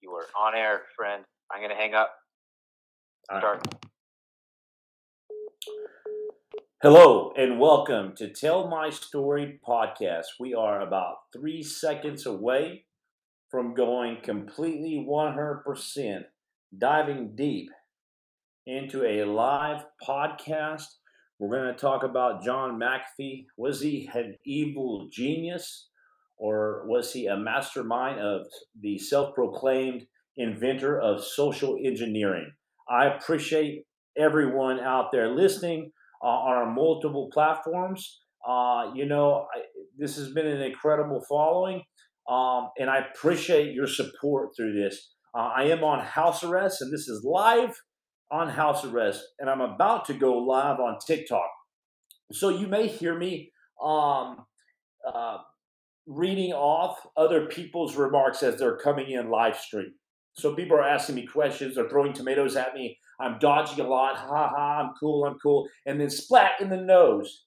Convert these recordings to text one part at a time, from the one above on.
You are on air, friend. I'm going to hang up. Start. Hello and welcome to Tell My Story podcast. We are about three seconds away from going completely 100%, diving deep into a live podcast. We're going to talk about John McAfee. Was he an evil genius or was he a mastermind of the self proclaimed inventor of social engineering? I appreciate everyone out there listening uh, on our multiple platforms. Uh, you know, I, this has been an incredible following, um, and I appreciate your support through this. Uh, I am on house arrest, and this is live on house arrest, and I'm about to go live on TikTok. So you may hear me um, uh, reading off other people's remarks as they're coming in live stream. So people are asking me questions, they're throwing tomatoes at me. I'm dodging a lot. Ha ha, I'm cool, I'm cool. And then splat in the nose.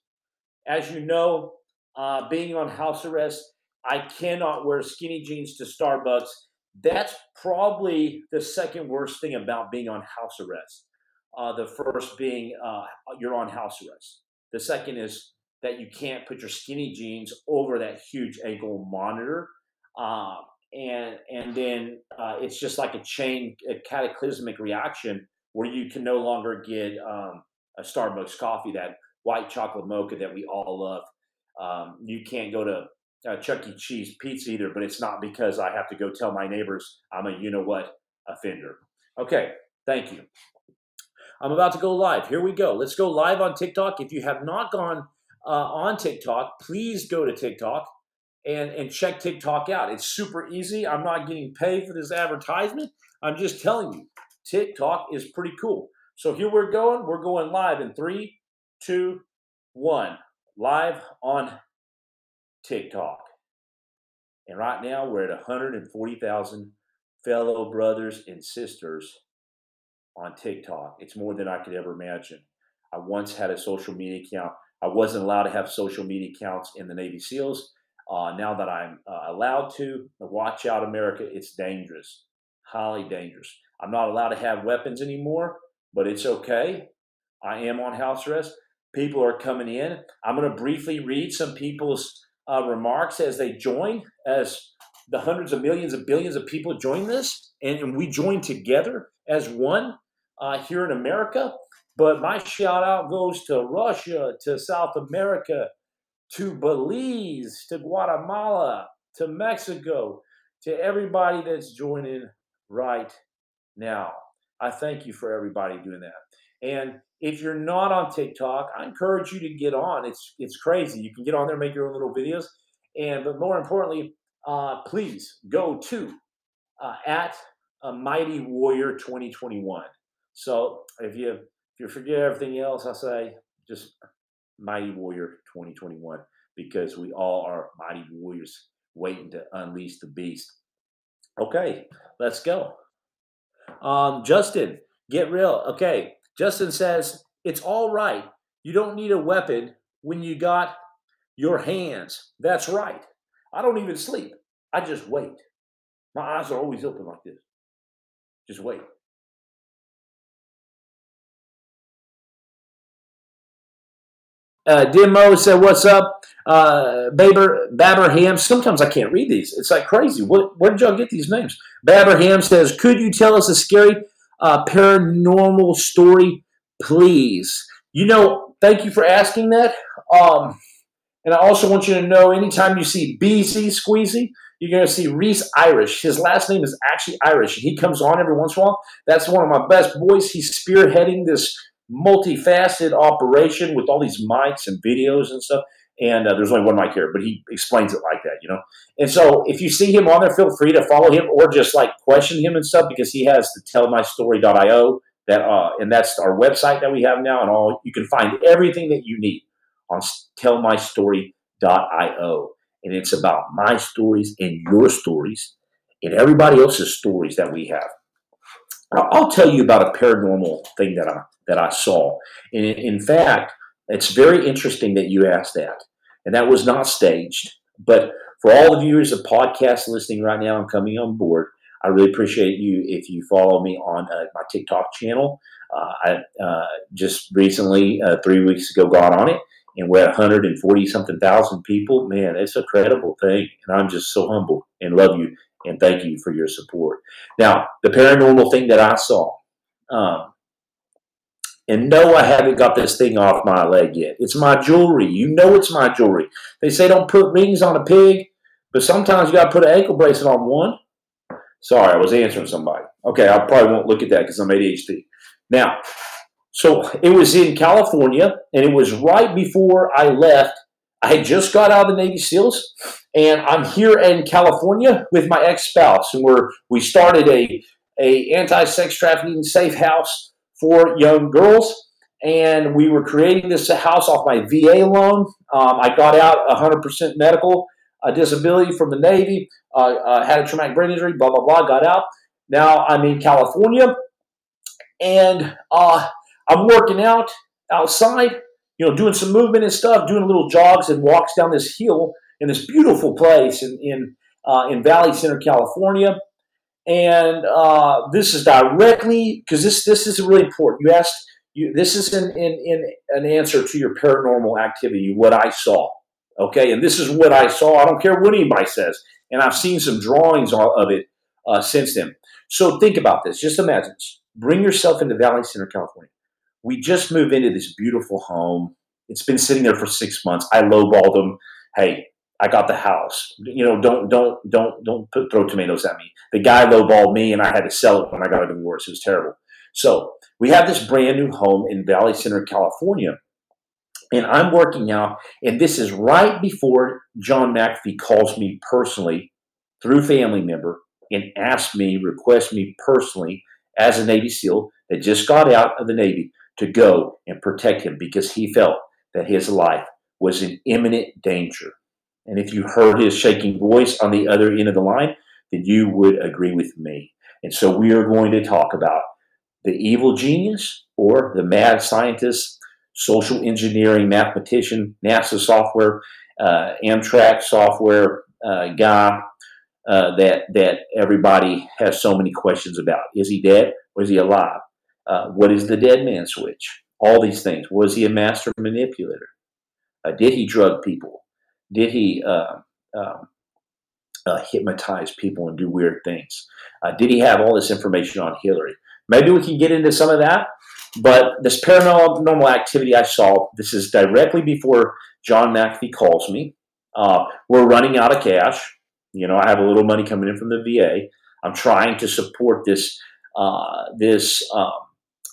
As you know, uh, being on house arrest, I cannot wear skinny jeans to Starbucks. That's probably the second worst thing about being on house arrest. Uh, the first being uh, you're on house arrest. The second is that you can't put your skinny jeans over that huge ankle monitor. Uh, and and then uh, it's just like a chain, a cataclysmic reaction where you can no longer get um, a Starbucks coffee, that white chocolate mocha that we all love. Um, you can't go to uh, Chuck E. Cheese pizza either, but it's not because I have to go tell my neighbors I'm a you know what offender. Okay, thank you. I'm about to go live. Here we go. Let's go live on TikTok. If you have not gone uh, on TikTok, please go to TikTok and, and check TikTok out. It's super easy. I'm not getting paid for this advertisement. I'm just telling you, TikTok is pretty cool. So here we're going. We're going live in three, two, one. Live on TikTok. And right now we're at 140,000 fellow brothers and sisters on TikTok. It's more than I could ever imagine. I once had a social media account. I wasn't allowed to have social media accounts in the Navy SEALs. Uh, now that I'm uh, allowed to, watch out, America, it's dangerous, highly dangerous. I'm not allowed to have weapons anymore, but it's okay. I am on house arrest. People are coming in. I'm going to briefly read some people's uh, remarks as they join, as the hundreds of millions of billions of people join this, and, and we join together as one uh, here in America. But my shout out goes to Russia, to South America, to Belize, to Guatemala, to Mexico, to everybody that's joining right now. I thank you for everybody doing that. And if you're not on TikTok, I encourage you to get on. It's it's crazy. You can get on there, make your own little videos, and but more importantly, uh, please go to uh, at a Mighty Warrior 2021. So if you you forget everything else, I say just Mighty Warrior 2021 because we all are mighty warriors waiting to unleash the beast. Okay, let's go. Um, Justin, get real. Okay, Justin says it's all right. You don't need a weapon when you got your hands. That's right. I don't even sleep. I just wait. My eyes are always open like this. Just wait. Uh, Demo said, "What's up, uh, Baber Baberham?" Sometimes I can't read these. It's like crazy. What, where did y'all get these names? Baberham says, "Could you tell us a scary uh, paranormal story, please?" You know, thank you for asking that. Um, and I also want you to know, anytime you see BZ Squeezy, you're going to see Reese Irish. His last name is actually Irish. He comes on every once in a while. That's one of my best boys. He's spearheading this multifaceted operation with all these mics and videos and stuff. And uh, there's only one mic here, but he explains it like that, you know. And so if you see him on there, feel free to follow him or just like question him and stuff because he has the tellmystory.io that uh, and that's our website that we have now, and all you can find everything that you need on tellmystory.io. And it's about my stories and your stories and everybody else's stories that we have. I'll tell you about a paranormal thing that I that I saw. And in fact, it's very interesting that you asked that. And that was not staged. But for all the viewers of podcast listening right now, I'm coming on board. I really appreciate you if you follow me on uh, my TikTok channel. Uh, I uh, just recently, uh, three weeks ago, got on it, and we're at 140 something thousand people. Man, it's a credible thing, and I'm just so humble and love you and thank you for your support. Now, the paranormal thing that I saw. Um, and no, I haven't got this thing off my leg yet. It's my jewelry. You know it's my jewelry. They say don't put rings on a pig, but sometimes you got to put an ankle bracelet on one. Sorry, I was answering somebody. Okay, I probably won't look at that because I'm ADHD. Now, so it was in California, and it was right before I left. I just got out of the Navy SEALs, and I'm here in California with my ex-spouse, and we're we started a a anti-sex trafficking safe house for young girls, and we were creating this house off my VA loan. Um, I got out 100% medical uh, disability from the Navy, uh, uh, had a traumatic brain injury, blah blah blah. Got out. Now I'm in California, and uh, I'm working out outside, you know, doing some movement and stuff, doing little jogs and walks down this hill in this beautiful place in in, uh, in Valley Center, California. And uh, this is directly because this this is really important. You asked you this is in, in an answer to your paranormal activity, what I saw. Okay, and this is what I saw. I don't care what anybody says, and I've seen some drawings of it uh, since then. So think about this. Just imagine. Bring yourself into Valley Center, California. We just moved into this beautiful home. It's been sitting there for six months. I lowballed them. Hey, I got the house. You know, don't don't don't don't put, throw tomatoes at me. The guy lowballed me, and I had to sell it when I got a divorce. It was terrible. So we have this brand new home in Valley Center, California, and I'm working out. And this is right before John McAfee calls me personally through family member and asks me, requests me personally as a Navy SEAL that just got out of the Navy to go and protect him because he felt that his life was in imminent danger. And if you heard his shaking voice on the other end of the line, then you would agree with me. And so we are going to talk about the evil genius or the mad scientist, social engineering mathematician, NASA software, uh, Amtrak software uh, guy uh, that that everybody has so many questions about. Is he dead or is he alive? Uh, what is the dead man switch? All these things. Was he a master manipulator? Uh, did he drug people? Did he uh, um, uh, hypnotize people and do weird things? Did he have all this information on Hillary? Maybe we can get into some of that. But this paranormal activity I saw, this is directly before John McAfee calls me. Uh, we're running out of cash. You know, I have a little money coming in from the VA. I'm trying to support this uh, this um,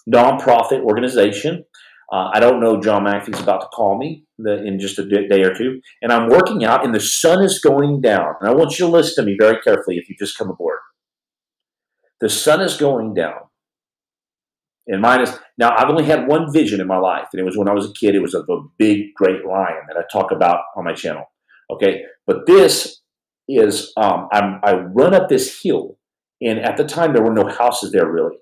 nonprofit organization. Uh, I don't know. John McAfee's about to call me in just a day or two, and I'm working out, and the sun is going down. And I want you to listen to me very carefully if you just come aboard. The sun is going down, and mine is now. I've only had one vision in my life, and it was when I was a kid. It was of a big, great lion that I talk about on my channel. Okay, but this is um, i run up this hill, and at the time there were no houses there really.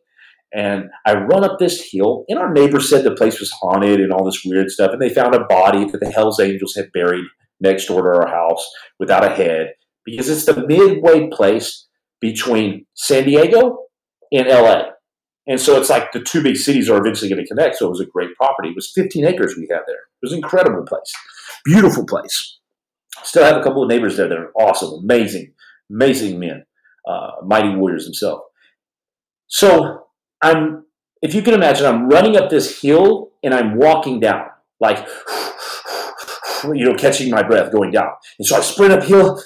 And I run up this hill, and our neighbors said the place was haunted and all this weird stuff. And they found a body that the Hells Angels had buried next door to our house without a head because it's the midway place between San Diego and LA. And so it's like the two big cities are eventually going to connect. So it was a great property. It was 15 acres we had there. It was an incredible place, beautiful place. Still have a couple of neighbors there that are awesome, amazing, amazing men, uh, mighty warriors themselves. So I'm, if you can imagine, I'm running up this hill and I'm walking down, like, you know, catching my breath, going down. And so I sprint uphill,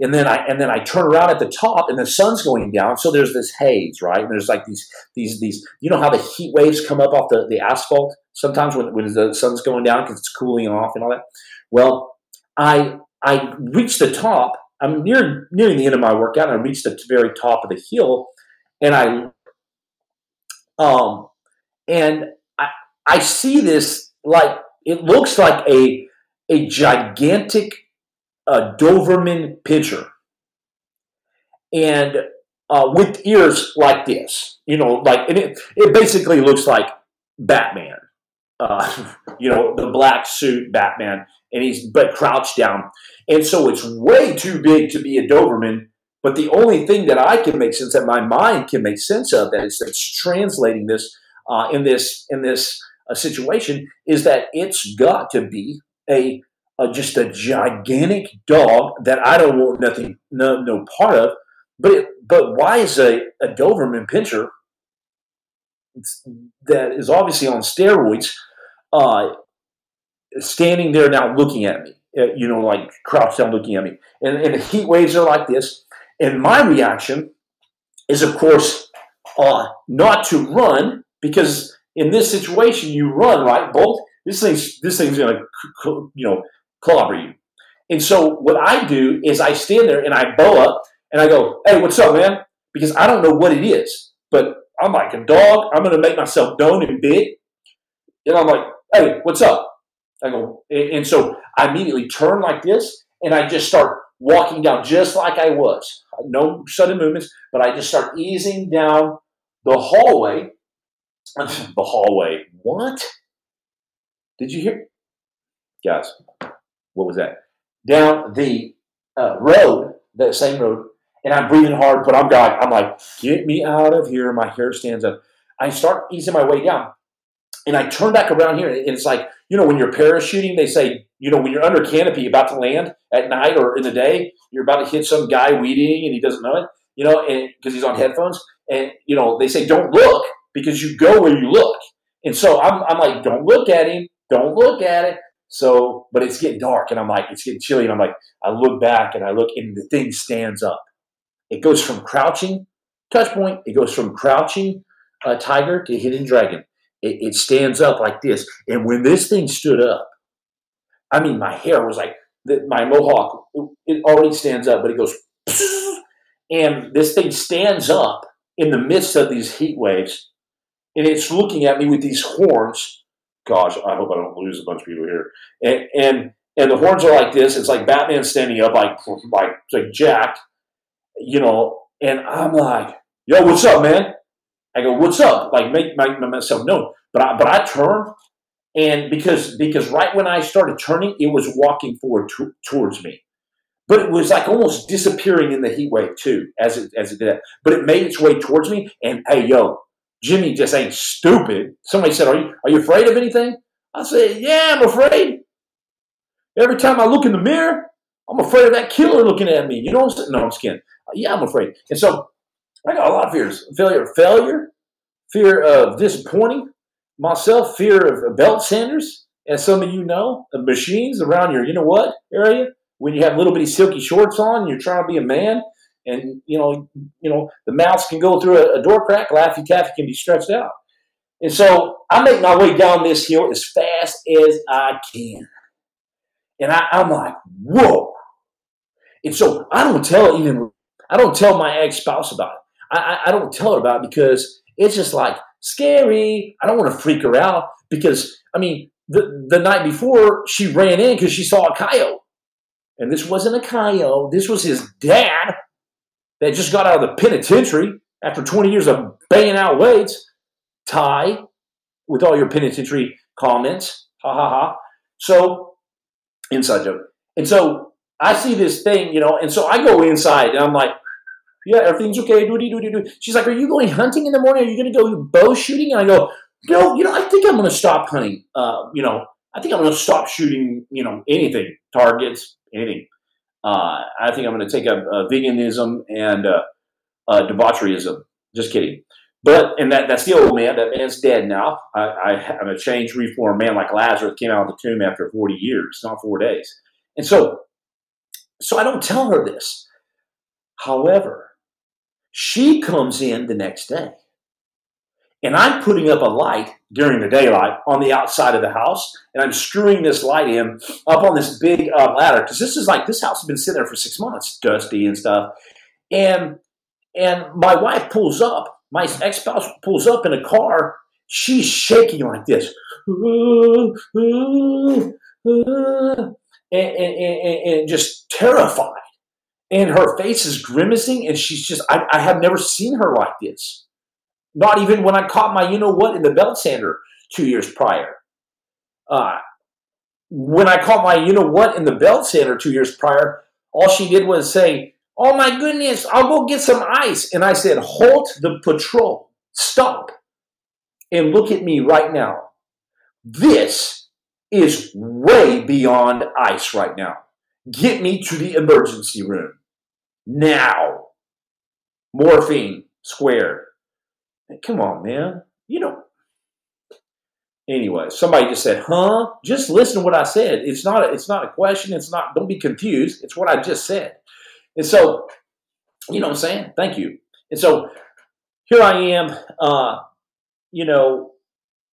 and then I and then I turn around at the top, and the sun's going down. So there's this haze, right? And there's like these these these. You know how the heat waves come up off the, the asphalt sometimes when, when the sun's going down because it's cooling off and all that. Well, I I reach the top. I'm near nearing the end of my workout. And I reach the very top of the hill, and I um and I I see this like it looks like a a gigantic uh, Doberman pinscher, and uh, with ears like this, you know, like and it it basically looks like Batman, uh, you know, the black suit Batman, and he's but crouched down. And so it's way too big to be a Doberman, But the only thing that I can make sense that my mind can make sense of that is that's translating this uh, in this in this uh, situation is that it's got to be a, a, just a gigantic dog that I don't want nothing no no part of. But it, but why is a, a Doberman Pinscher that is obviously on steroids uh, standing there now looking at me? Uh, you know, like crouched down looking at me, and, and the heat waves are like this. And my reaction is, of course, uh, not to run because in this situation you run right. Bolt this thing's this thing's gonna you know clobber you. And so what I do is I stand there and I bow up and I go, "Hey, what's up, man?" Because I don't know what it is, but I'm like a dog. I'm gonna make myself known and big, and I'm like, "Hey, what's up?" I go, and so I immediately turn like this and I just start walking down just like I was. No sudden movements, but I just start easing down the hallway. the hallway. What? Did you hear? Guys, what was that? Down the uh, road, that same road, and I'm breathing hard, but I'm going, I'm like, get me out of here. My hair stands up. I start easing my way down. And I turn back around here, and it's like, you know, when you're parachuting, they say, you know, when you're under canopy about to land at night or in the day, you're about to hit some guy weeding and he doesn't know it, you know, because he's on headphones. And, you know, they say, don't look because you go where you look. And so I'm, I'm like, don't look at him. Don't look at it. So, but it's getting dark and I'm like, it's getting chilly. And I'm like, I look back and I look and the thing stands up. It goes from crouching, touch point, it goes from crouching uh, tiger to hidden dragon. It, it stands up like this. And when this thing stood up, I mean, my hair was like, my mohawk, it already stands up, but it goes, and this thing stands up in the midst of these heat waves, and it's looking at me with these horns. Gosh, I hope I don't lose a bunch of people here. And and and the horns are like this. It's like Batman standing up, like like like jacked, you know. And I'm like, "Yo, what's up, man?" I go, "What's up?" Like make, make myself known. But I but I turn, and because because right when I started turning, it was walking forward towards me, but it was like almost disappearing in the heat wave too, as it as it did. But it made its way towards me, and hey, yo, Jimmy just ain't stupid. Somebody said, "Are you are you afraid of anything?" I said, "Yeah, I'm afraid." Every time I look in the mirror, I'm afraid of that killer looking at me. You know what I'm saying? No, I'm. Yeah, I'm afraid. And so I got a lot of fears: failure, failure, fear of disappointing, myself, fear of belt sanders, as some of you know, of machines around your, you know what, area. When you have little bitty silky shorts on, you're trying to be a man, and you know, you know, the mouse can go through a, a door crack, Laffy Taffy can be stretched out. And so I make my way down this hill as fast as I can. And I, I'm like, whoa. And so I don't tell even, I don't tell my ex spouse about it. I, I, I don't tell her about it because it's just like, scary. I don't want to freak her out because, I mean, the, the night before she ran in because she saw a coyote. And this wasn't a coyote, this was his dad that just got out of the penitentiary after 20 years of banging out weights. Ty, with all your penitentiary comments. Ha ha ha. So, inside joke. And so I see this thing, you know, and so I go inside and I'm like, yeah, everything's okay. Do do do do. She's like, are you going hunting in the morning? Are you going to go bow shooting? And I go, no, you know, I think I'm going to stop hunting. Uh, you know, I think I'm going to stop shooting. You know, anything, targets, anything. Uh, I think I'm going to take up uh, veganism and uh, uh, debaucheryism. Just kidding. But and that that's the old man. That man's dead now. I, I, I'm a changed, reformed man like Lazarus came out of the tomb after 40 years, not four days. And so, so I don't tell her this. However, she comes in the next day. And I'm putting up a light during the daylight on the outside of the house, and I'm screwing this light in up on this big uh, ladder because this is like this house has been sitting there for six months, dusty and stuff. And and my wife pulls up, my ex spouse pulls up in a car. She's shaking like this, and, and, and, and just terrified and her face is grimacing and she's just I, I, have never seen her like this not even when i caught my you know what in the belt sander two years prior uh, when i caught my you know what in the belt sander two years prior all she did was say Oh my goodness, I'll go get some ice. And I said, Halt the patrol. Stop. And look at me right now. This is way beyond ice right now. Get me to the emergency room. Now. Morphine squared. Come on, man. You know. Anyway, somebody just said, "Huh?" Just listen to what I said. It's not. A, it's not a question. It's not. Don't be confused. It's what I just said. And so, you know what I'm saying? Thank you. And so, here I am. Uh, you know,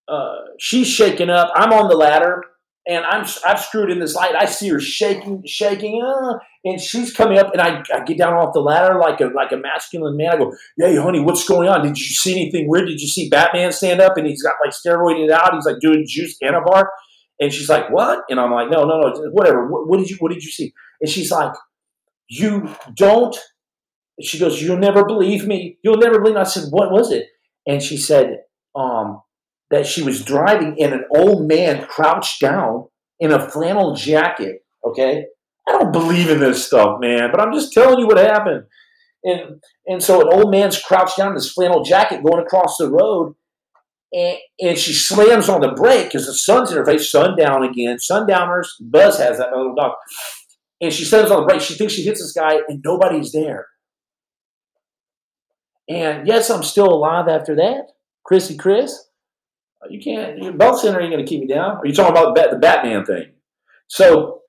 uh, she's shaking up. I'm on the ladder and I'm I've screwed in this light. I see her shaking, shaking, uh, and she's coming up, and I, I get down off the ladder like a like a masculine man. I go, "Hey, honey, what's going on? Did you see anything weird? Did you see Batman stand up and he's got like steroided out? He's like doing juice Anavar." And she's like, "What?" And I'm like, "No, no, no, whatever. What, what did you What did you see?" And she's like, "You don't." She goes, "You'll never believe me. You'll never believe." Me. I said, "What was it?" And she said, "Um." That she was driving and an old man crouched down in a flannel jacket. Okay. I don't believe in this stuff, man, but I'm just telling you what happened. And and so an old man's crouched down in his flannel jacket going across the road, and, and she slams on the brake because the sun's in her face, sundown again, sundowners. Buzz has that little dog. And she slams on the brake. She thinks she hits this guy, and nobody's there. And yes, I'm still alive after that. Chrissy Chris. You can't. Your belt center ain't going to keep me down. Are you talking about the Batman thing? So,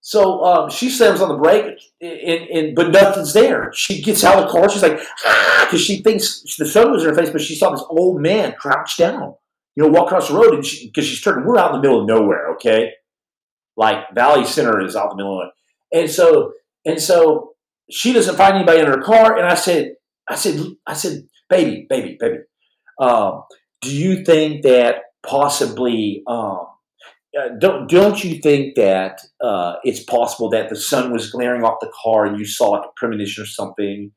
so um, she slams on the brake, and, and, but nothing's there. She gets out of the car. She's like, ah, because she thinks the sun was in her face, but she saw this old man crouched down, you know, walk across the road, and because she, she's turning. We're out in the middle of nowhere, okay? Like Valley Center is out in the middle of it, and so and so she doesn't find anybody in her car. And I said, I said, I said, baby, baby, baby. Um, do you think that possibly um, uh, don't don't you think that uh, it's possible that the sun was glaring off the car and you saw a premonition or something?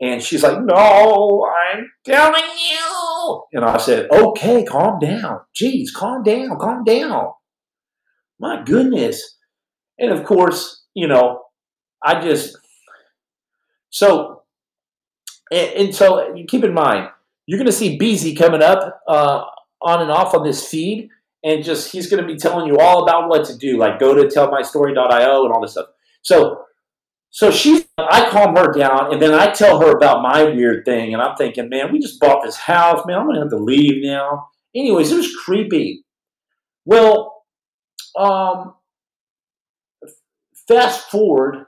And she's like, "No, I'm telling you." And I said, "Okay, calm down. Jeez, calm down, calm down." My goodness. And of course, you know, I just so and, and so keep in mind you're going to see Beezy coming up uh, on and off on this feed, and just he's going to be telling you all about what to do. Like go to tellmystory.io and all this stuff. So, so she, I calm her down, and then I tell her about my weird thing, and I'm thinking, man, we just bought this house, man. I'm going to have to leave now. Anyways, it was creepy. Well, um, fast forward,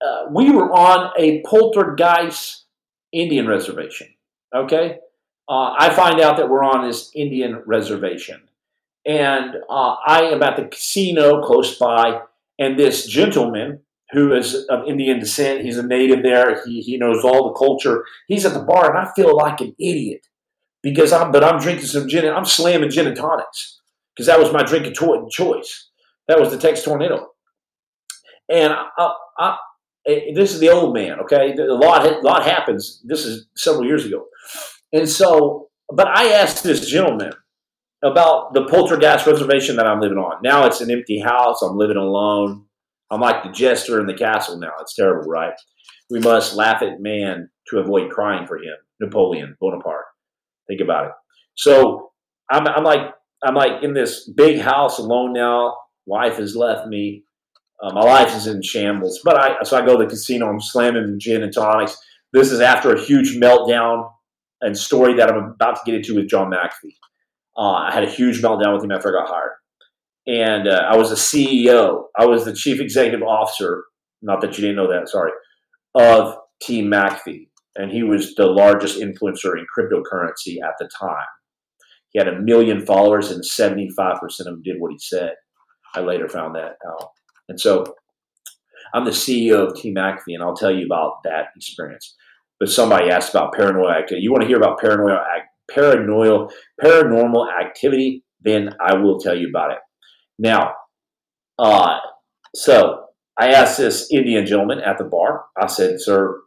uh, we were on a poltergeist Indian reservation. Okay, uh, I find out that we're on this Indian reservation, and uh, I am at the casino close by, and this gentleman who is of Indian descent, he's a native there. He he knows all the culture. He's at the bar, and I feel like an idiot because I'm but I'm drinking some gin. I'm slamming gin and tonics because that was my drink of choice. That was the Tex Tornado, and I, I, I, this is the old man. Okay, a lot a lot happens. This is several years ago. And so, but I asked this gentleman about the poltergeist reservation that I'm living on. Now it's an empty house. I'm living alone. I'm like the jester in the castle now. It's terrible, right? We must laugh at man to avoid crying for him. Napoleon Bonaparte. Think about it. So I'm, I'm like I'm like in this big house alone now. Wife has left me. Uh, my life is in shambles. But I so I go to the casino. I'm slamming gin and tonics. This is after a huge meltdown and story that I'm about to get into with John McAfee. Uh, I had a huge meltdown with him after I got hired. And uh, I was the CEO, I was the chief executive officer, not that you didn't know that, sorry, of Team McAfee. And he was the largest influencer in cryptocurrency at the time. He had a million followers, and 75% of them did what he said. I later found that out. And so I'm the CEO of Team McAfee, and I'll tell you about that experience but somebody asked about paranoid activity. You want to hear about paranoid, paranoid, paranormal activity? Then I will tell you about it. Now, uh, so I asked this Indian gentleman at the bar. I said, "Sir,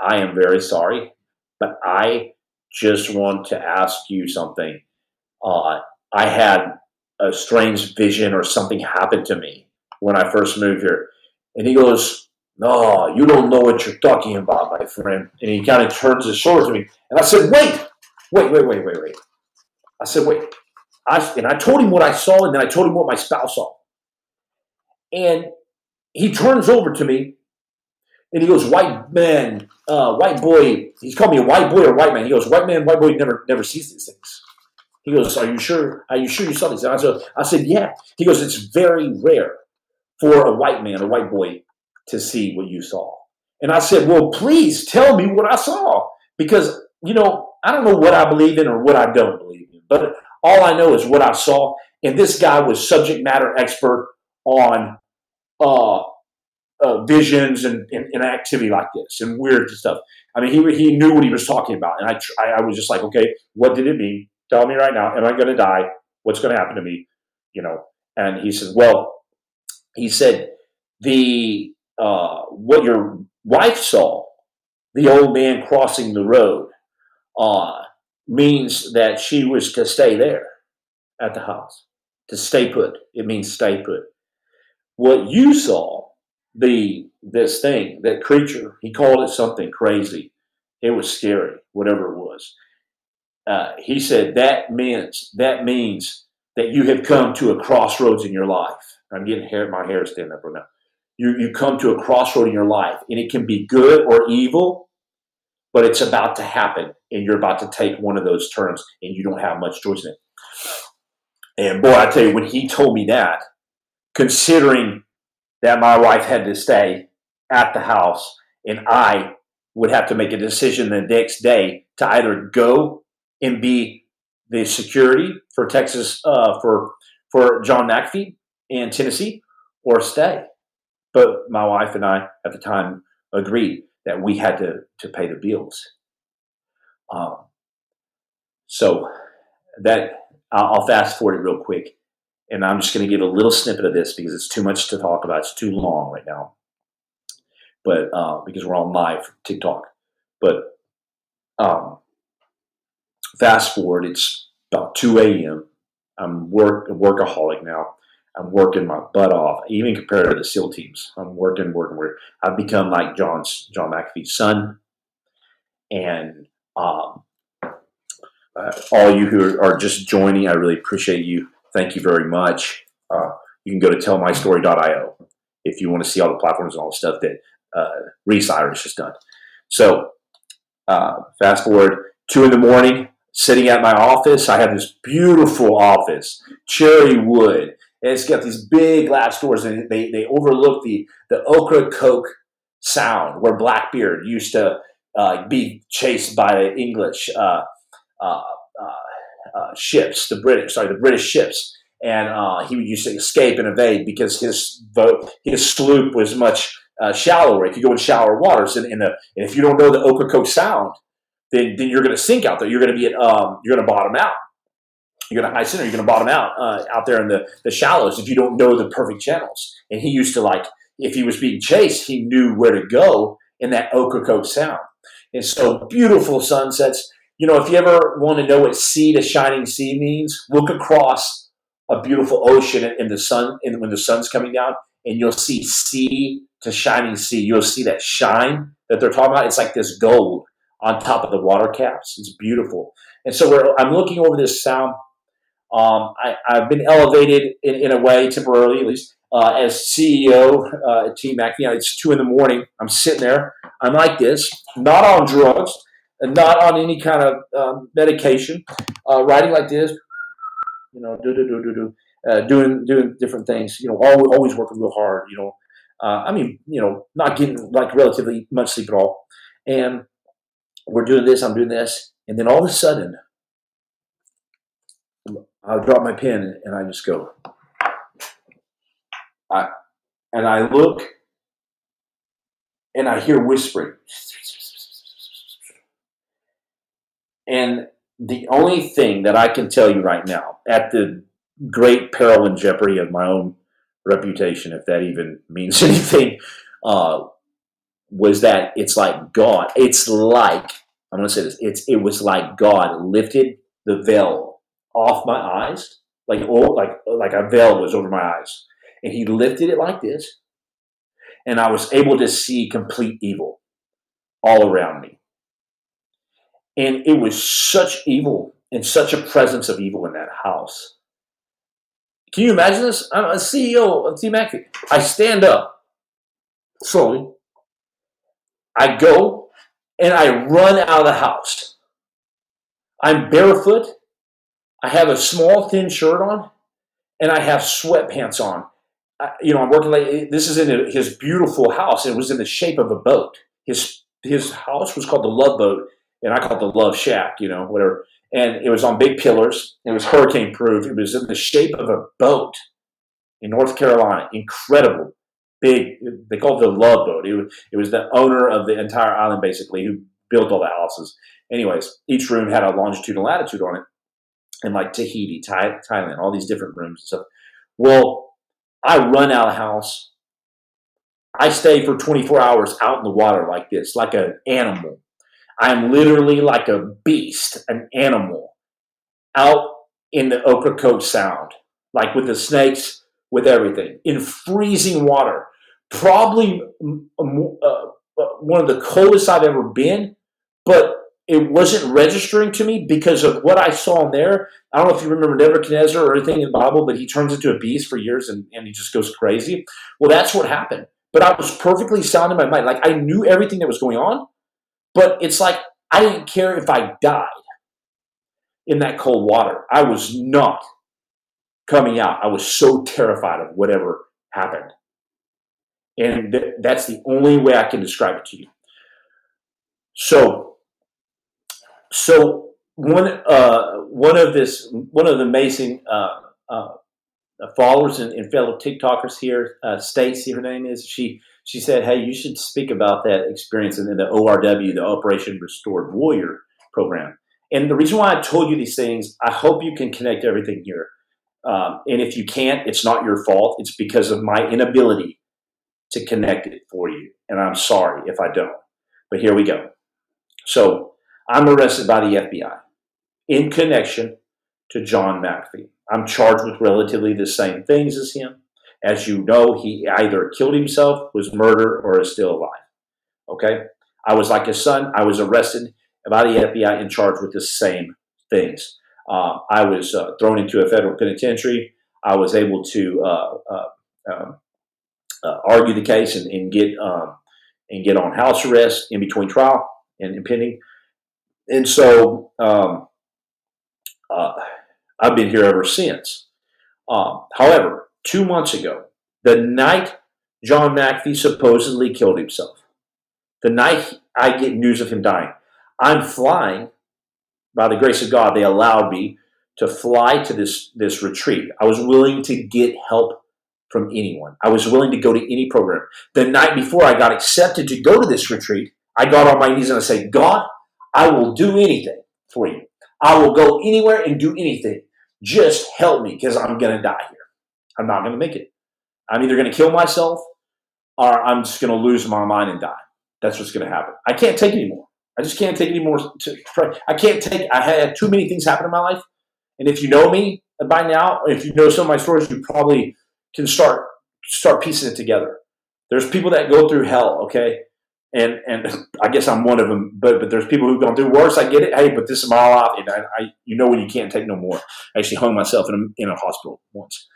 I am very sorry, but I just want to ask you something. Uh, I had a strange vision or something happened to me when I first moved here." And he goes, No, you don't know what you're talking about, my friend. And he kind of turns his shoulders to me. And I said, Wait, wait, wait, wait, wait, wait. I said, Wait. I, and I told him what I saw, and then I told him what my spouse saw. And he turns over to me and he goes, "White man, uh, white boy." He's called me a white boy or white man. He goes, "White man, white boy never never sees these things." He goes, "Are you sure? Are you sure you saw these?" And I said, "I said, yeah." He goes, "It's very rare for a white man, a white boy, to see what you saw." And I said, "Well, please tell me what I saw, because you know I don't know what I believe in or what I don't believe in, but all I know is what I saw." And this guy was subject matter expert on uh, uh, visions and, and, and, activity like this and weird stuff. I mean, he, he knew what he was talking about. And I, I, I was just like, okay, what did it mean? Tell me right now. Am I going to die? What's going to happen to me? You know, and he said, well, he said, the, uh, what your wife saw, the old man crossing the road, uh, means that she was to stay there at the house, to stay put. It means stay put. What you saw the this thing, that creature. He called it something crazy. It was scary, whatever it was. Uh, he said that means that means that you have come to a crossroads in your life. I'm getting hair, my hair standing up right now. You you come to a crossroad in your life, and it can be good or evil, but it's about to happen, and you're about to take one of those turns, and you don't have much choice in it. And boy, I tell you, when he told me that, considering that my wife had to stay at the house and I would have to make a decision the next day to either go and be the security for Texas uh, for for John McAfee in Tennessee or stay. But my wife and I at the time agreed that we had to to pay the bills. Um, so that I'll fast forward it real quick and I'm just going to give a little snippet of this because it's too much to talk about. It's too long right now, but uh, because we're on live TikTok. But um, fast forward, it's about 2 a.m. I'm work a workaholic now. I'm working my butt off, even compared to the SEAL teams. I'm working, working, working. I've become like John's John McAfee's son, and um, uh, all you who are just joining, I really appreciate you thank you very much. Uh, you can go to tellmystory.io if you want to see all the platforms and all the stuff that uh, Reese Irish has done. So, uh, fast forward two in the morning, sitting at my office. I have this beautiful office, cherry wood. And it's got these big glass doors, and they, they overlook the, the Ocracoke Sound, where Blackbeard used to uh, be chased by the English. Uh, uh, uh, ships, the British, sorry, the British ships, and uh, he used to escape and evade because his boat, his sloop was much uh, shallower. It could go in shallower waters, and, and, the, and if you don't know the Ocracoke Sound, then, then you're going to sink out there. You're going to be at, um, you're going to bottom out. You're going to high center. You're going to bottom out uh, out there in the, the shallows if you don't know the perfect channels. And he used to like, if he was being chased, he knew where to go in that Ocracoke Sound. And so beautiful sunsets you know, if you ever want to know what sea to shining sea means, look across a beautiful ocean in the sun, in, when the sun's coming down, and you'll see sea to shining sea. You'll see that shine that they're talking about. It's like this gold on top of the water caps. It's beautiful. And so I'm looking over this sound. Um, I, have been elevated in, in, a way, temporarily at least, uh, as CEO uh, at Team Mac. You know, it's two in the morning. I'm sitting there. I'm like this, not on drugs and not on any kind of um, medication, uh, writing like this, you know, do do do do do, uh, doing doing different things. You know, always, always working real hard. You know, uh, I mean, you know, not getting like relatively much sleep at all, and we're doing this. I'm doing this, and then all of a sudden, I drop my pen and I just go. I and I look, and I hear whispering. And the only thing that I can tell you right now, at the great peril and jeopardy of my own reputation, if that even means anything, uh, was that it's like God. It's like I'm going to say this. It's it was like God lifted the veil off my eyes, like oh, like like a veil was over my eyes, and He lifted it like this, and I was able to see complete evil all around me. And it was such evil and such a presence of evil in that house. Can you imagine this? I'm a CEO of T McAfee. I stand up slowly. I go and I run out of the house. I'm barefoot. I have a small, thin shirt on, and I have sweatpants on. I, you know, I'm working like this is in his beautiful house. It was in the shape of a boat. His his house was called the Love Boat, and I call it the Love Shack. You know, whatever. And it was on big pillars. It was hurricane proof. It was in the shape of a boat in North Carolina. Incredible, big. They called it the Love Boat. It was, it was the owner of the entire island, basically, who built all the houses. Anyways, each room had a longitude and latitude on it, and like Tahiti, Thai, Thailand, all these different rooms and stuff. Well, I run out of house. I stay for 24 hours out in the water like this, like an animal. I'm literally like a beast, an animal, out in the Ocracoke Sound, like with the snakes, with everything, in freezing water. Probably uh, uh, one of the coldest I've ever been, but it wasn't registering to me because of what I saw in there. I don't know if you remember Nebuchadnezzar or anything in the Bible, but he turns into a beast for years and, and he just goes crazy. Well, that's what happened. But I was perfectly sound in my mind. Like I knew everything that was going on, but it's like I didn't care if I died in that cold water. I was not coming out. I was so terrified of whatever happened. And th- that's the only way I can describe it to you. So so one uh, one of this one of the amazing uh, uh, followers and, and, fellow TikTokers here, uh, Stacy, her name is. She she said, "Hey, you should speak about that experience in the ORW, the Operation Restored Warrior program." And the reason why I told you these things, I hope you can connect everything here. Um, and if you can't, it's not your fault. It's because of my inability to connect it for you. And I'm sorry if I don't. But here we go. So I'm arrested by the FBI in connection to John McAfee. I'm charged with relatively the same things as him. As you know, he either killed himself, was murdered, or is still alive. Okay? I was like his son. I was arrested by the FBI and charged with the same things. Uh, I was uh, thrown into a federal penitentiary. I was able to uh, uh um, uh argue the case and, and get um, and get on house arrest in between trial and, and pending. And so um, uh, I've been here ever since. Um, however, two months ago, the night John McAfee supposedly killed himself, the night I get news of him dying, I'm flying. By the grace of God, they allowed me to fly to this this retreat. I was willing to get help from anyone. I was willing to go to any program. The night before I got accepted to go to this retreat, I got on my knees and I said, God, I will do anything for you. I will go anywhere and do anything. Just help me because I'm going to die here. I'm not going to make it. I'm either going to kill myself or I'm just going to lose my mind and die. That's what's going to happen. I can't take anymore. I just can't take anymore. I can't take. I had too many things happen in my life, and if you know me by now, if you know some of my stories, you probably can start start piecing it together. There's people that go through hell. Okay, and and I guess I'm one of them. But but there's people who've gone through worse. I get it. Hey, but this is my life, and I, I you know when you can't take no more. I actually hung myself in a, in a hospital once.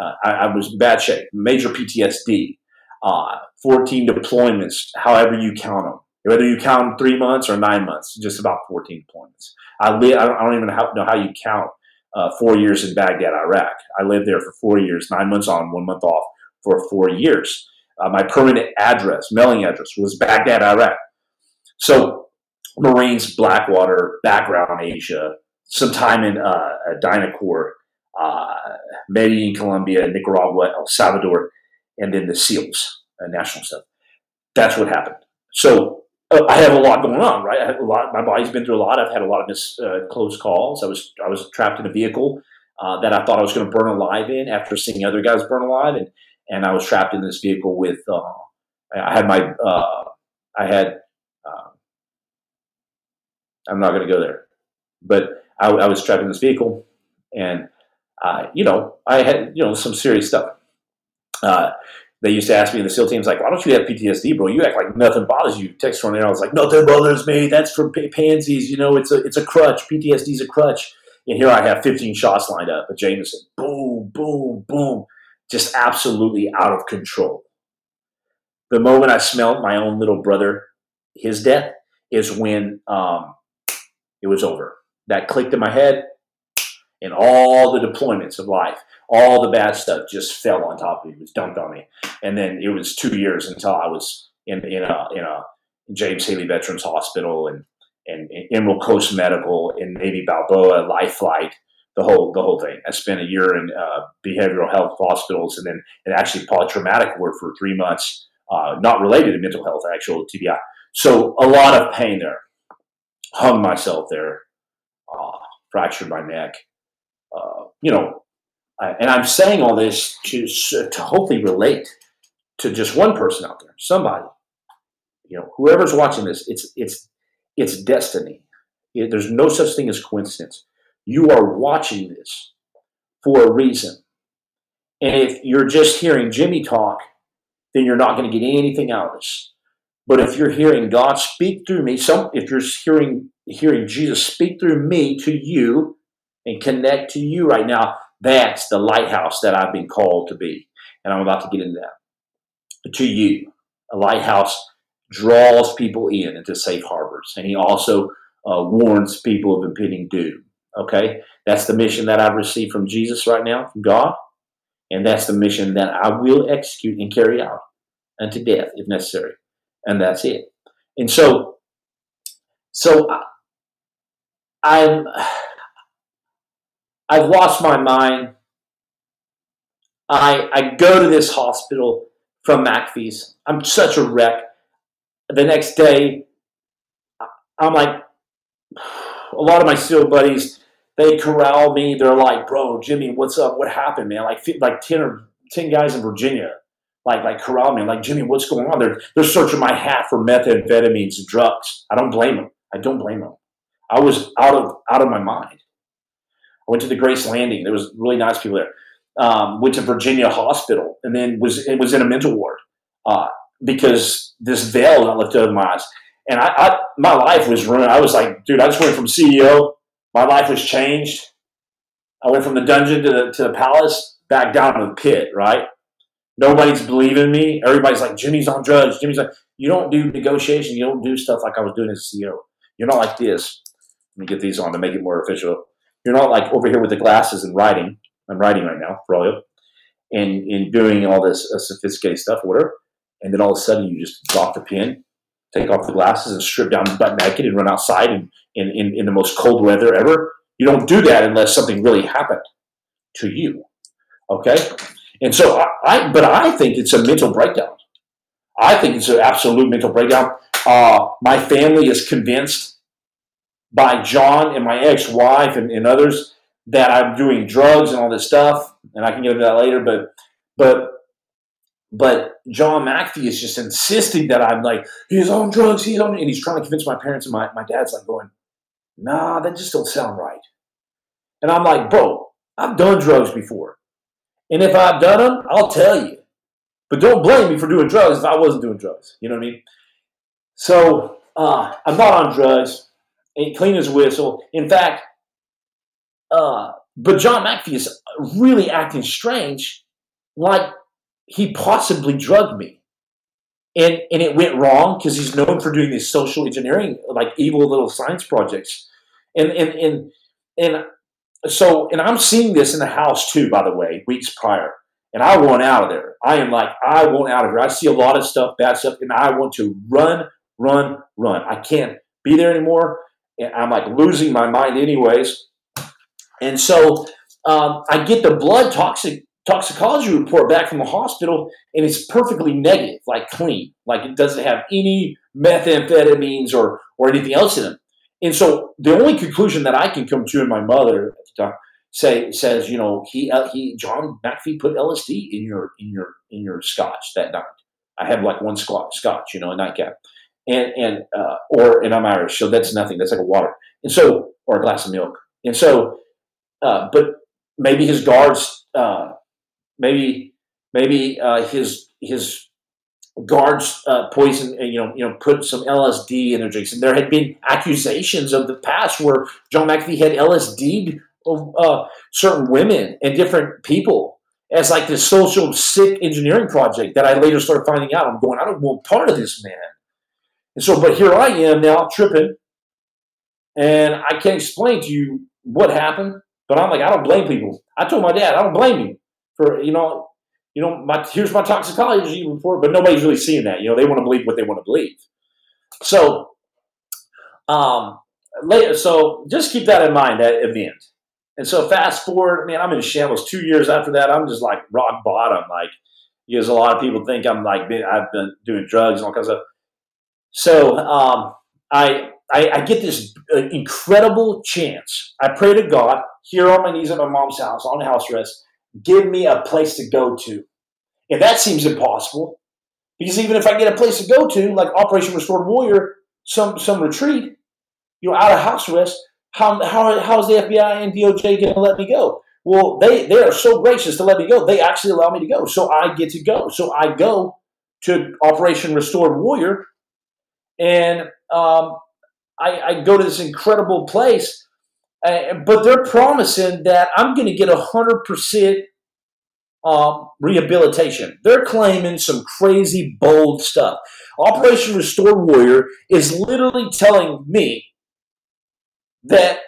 Uh, I, I, was bad shape, major PTSD, uh, 14 deployments, however you count them. Whether you count them three months or nine months, just about 14 deployments. I li- I don't even know how, know how you count uh, four years in Baghdad, Iraq. I lived there for four years, nine months on, one month off for four years. Uh, my permanent address, mailing address, was Baghdad, Iraq. So, Marines, Blackwater, background Asia, some time in uh, DynCorp, uh, Medellin, Colombia, Nicaragua, El Salvador, and then the SEALs, uh, national stuff. That's what happened. So uh, I have a lot going on, right? I have a lot. My body's been through a lot. I've had a lot of mis, uh, close calls. I was I was trapped in a vehicle uh, that I thought I was going to burn alive in after seeing other guys burn alive, and and I was trapped in this vehicle with. Uh, I had my. Uh, I had. Uh, I'm not going to go there, but I, I, was trapped in this vehicle, and uh, you know I had you know some serious stuff. Uh, they used to ask me in the SEAL teams, like, why don't you have PTSD, bro? You act like nothing bothers you. Text from there, I was like, nothing bothers me. That's for pansies. You know, it's a it's a crutch. PTSD's a crutch. And here I have 15 shots lined up at Jameson. Boom, boom, boom. Just absolutely out of control. The moment I smelled my own little brother, his death, is when um, it was over. That clicked in my head, and all the deployments of life, all the bad stuff just fell on top of me. It was dumped on me. And then it was two years until I was in, in a, in a James Haley Veterans Hospital and, and, and Emerald Coast Medical and Navy Balboa Life Flight, the whole, the whole thing. I spent a year in uh, behavioral health hospitals and then and actually polytraumatic work for three months, uh, not related to mental health, actual TBI. So a lot of pain there. Hung myself there, uh, fractured my neck. Uh, you know, I, and I'm saying all this to to hopefully relate to just one person out there, somebody. You know, whoever's watching this, it's it's it's destiny. It, there's no such thing as coincidence. You are watching this for a reason. And if you're just hearing Jimmy talk, then you're not going to get anything out of this. But if you're hearing God speak through me, some if you're hearing hearing Jesus speak through me to you and connect to you right now, that's the lighthouse that I've been called to be. And I'm about to get into that. To you, a lighthouse draws people in into safe harbors, and he also uh, warns people of impending doom. Okay, that's the mission that I've received from Jesus right now, from God, and that's the mission that I will execute and carry out unto death if necessary and that's it. And so, so I, I'm, I've lost my mind. I I go to this hospital from McAfee's. I'm such a wreck. The next day, I'm like, a lot of my SEAL buddies, they corral me. They're like, bro, Jimmy, what's up? What happened, man? Like, like 10 or 10 guys in Virginia like like corral me. like Jimmy, what's going on? They're they're searching my hat for methamphetamines and drugs. I don't blame them. I don't blame them. I was out of out of my mind. I went to the Grace Landing. There was really nice people there. Um, went to Virginia Hospital and then was it was in a mental ward uh, because this veil got lifted over my eyes. And I, I my life was ruined. I was like, dude, I just went from CEO. My life was changed. I went from the dungeon to the to the palace, back down to the pit, right? Nobody's believing me. Everybody's like, Jimmy's on drugs. Jimmy's like, you don't do negotiation. You don't do stuff like I was doing as CEO. You're not like this. Let me get these on to make it more official. You're not like over here with the glasses and writing. I'm writing right now for all you. And, and doing all this uh, sophisticated stuff, whatever. And then all of a sudden you just drop the pin, take off the glasses and strip down butt naked and run outside in, in, in, in the most cold weather ever. You don't do that unless something really happened to you. Okay? And so I, I, but I think it's a mental breakdown. I think it's an absolute mental breakdown. Uh, my family is convinced by John and my ex-wife and, and others that I'm doing drugs and all this stuff, and I can get into that later. But but but John McAfee is just insisting that I'm like he's on drugs, he's on, and he's trying to convince my parents and my my dad's like going, nah, that just don't sound right. And I'm like, bro, I've done drugs before. And if I've done them, I'll tell you. But don't blame me for doing drugs if I wasn't doing drugs. You know what I mean? So uh, I'm not on drugs. Ain't clean as a whistle. In fact, uh, but John McAfee is really acting strange, like he possibly drugged me. And, and it went wrong because he's known for doing these social engineering, like evil little science projects. And, and, and, and so, and I'm seeing this in the house too, by the way, weeks prior. And I want out of there. I am like, I want out of here. I see a lot of stuff, bad stuff, and I want to run, run, run. I can't be there anymore. And I'm like losing my mind, anyways. And so um, I get the blood toxic toxicology report back from the hospital, and it's perfectly negative, like clean, like it doesn't have any methamphetamines or or anything else in them. And so the only conclusion that I can come to, and my mother at the time say says, you know, he uh, he John McAfee put LSD in your in your in your scotch that night. I had like one scotch, scotch, you know, a nightcap, and and uh, or and I'm Irish, so that's nothing. That's like a water, and so or a glass of milk, and so, uh, but maybe his guards, uh, maybe maybe uh, his his guards uh, poison, uh, you know, you know, put some LSD in their drinks, and there had been accusations of the past where John McAfee had LSD uh, certain women and different people as like this social sick engineering project that I later started finding out. I'm going, I don't want part of this, man. And so, but here I am now tripping, and I can't explain to you what happened. But I'm like, I don't blame people. I told my dad, I don't blame you for you know you know, my here's my toxicology report, but nobody's really seeing that. You know, they want to believe what they want to believe. So, um, later, so just keep that in mind that event. And so, fast forward, man, I'm in shambles. Two years after that, I'm just like rock bottom. Like, because a lot of people think I'm like I've been doing drugs and all kinds of. So, um, I, I, I get this uh, incredible chance. I pray to God here on my knees at my mom's house on house arrest give me a place to go to. And that seems impossible because even if I get a place to go to, like Operation Restored Warrior, some some retreat, you know, out of house arrest, how how how is the FBI and DOJ going to let me go? Well, they they are so gracious to let me go. They actually allow me to go, so I get to go. So I go to Operation Restored Warrior, and um, I, I go to this incredible place uh, but they're promising that I'm going to get 100% um, rehabilitation. They're claiming some crazy, bold stuff. Operation Restore Warrior is literally telling me that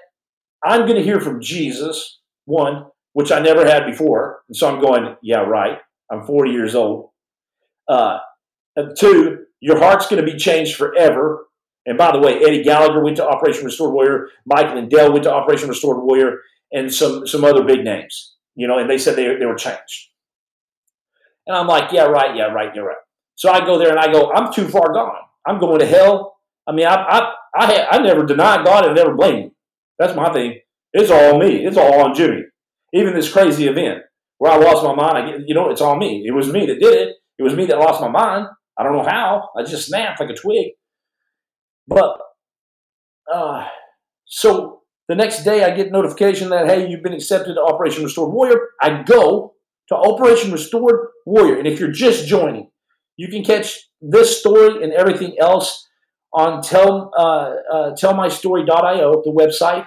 I'm going to hear from Jesus, one, which I never had before. And so I'm going, yeah, right. I'm 40 years old. Uh, two, your heart's going to be changed forever. And by the way, Eddie Gallagher went to Operation Restored Warrior, Mike Lindell went to Operation Restored Warrior, and some some other big names. You know, and they said they, they were changed. And I'm like, yeah, right, yeah, right, you're right. So I go there and I go, I'm too far gone. I'm going to hell. I mean, I I I, I never deny God and never blame him. That's my thing. It's all me. It's all on Jimmy. Even this crazy event where I lost my mind, I you know, it's all me. It was me that did it. It was me that lost my mind. I don't know how. I just snapped like a twig. But uh, so the next day, I get notification that hey, you've been accepted to Operation Restored Warrior. I go to Operation Restored Warrior, and if you're just joining, you can catch this story and everything else on tell uh, uh, tellmystory.io, the website.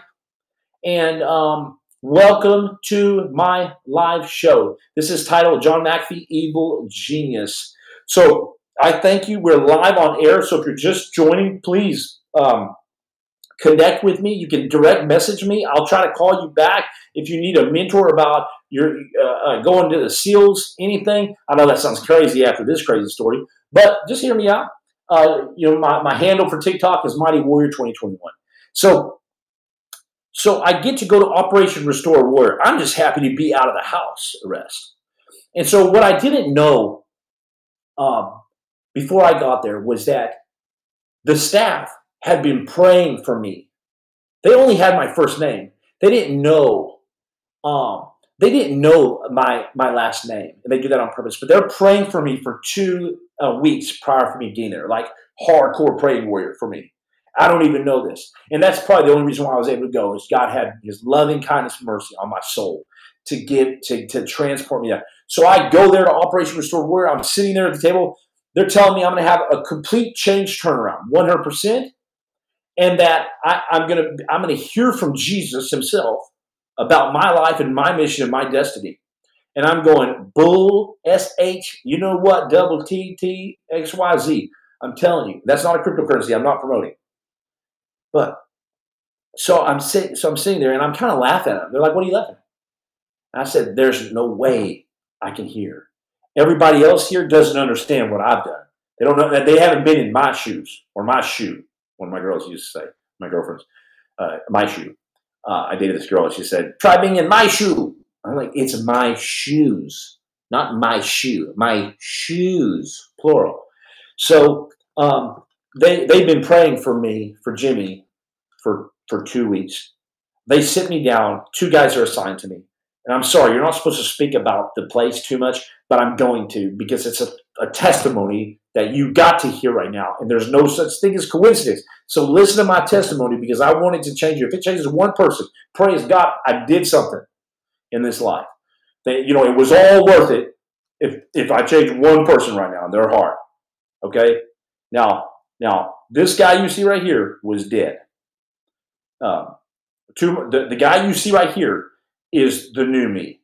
And um, welcome to my live show. This is titled John McAfee Evil Genius. So I thank you. We're live on air, so if you're just joining, please um, connect with me. You can direct message me. I'll try to call you back if you need a mentor about your uh, uh, going to the SEALs, anything. I know that sounds crazy after this crazy story, but just hear me out. Uh, you know, my, my handle for TikTok is Mighty Warrior 2021. So, so I get to go to Operation Restore Warrior. I'm just happy to be out of the house arrest. And so, what I didn't know um, before I got there was that the staff had been praying for me. They only had my first name. They didn't know. Um, they didn't know my my last name, and they do that on purpose. But they're praying for me for two uh, weeks prior for me being there, like hardcore praying warrior for me. I don't even know this, and that's probably the only reason why I was able to go is God had His loving kindness, mercy on my soul to give to to transport me there. So I go there to Operation Restore Warrior. I'm sitting there at the table. They're telling me I'm going to have a complete change turnaround, 100%, and that I, am going to I'm going to hear from Jesus Himself about my life and my mission and my destiny. And I'm going bull S H. You know what? Double T T X Y Z. I'm telling you, that's not a cryptocurrency. I'm not promoting. But so I'm sitting, so I'm sitting there and I'm kind of laughing at them. They're like, "What are you laughing?" I said, "There's no way I can hear." Everybody else here doesn't understand what I've done. They don't know that they haven't been in my shoes or my shoe. One of my girls used to say, my girlfriend's, uh, my shoe. Uh, I dated this girl and she said, try being in my shoe. I'm like, it's my shoes, not my shoe, my shoes, plural. So um, they, they've been praying for me, for Jimmy, for, for two weeks. They sit me down. Two guys are assigned to me. And I'm sorry, you're not supposed to speak about the place too much, but I'm going to because it's a, a testimony that you got to hear right now. And there's no such thing as coincidence. So listen to my testimony because I wanted to change you. If it changes one person, praise God, I did something in this life. That, you know, it was all worth it if if I change one person right now in their heart, okay? Now, now this guy you see right here was dead. Um, two, the, the guy you see right here is the new me.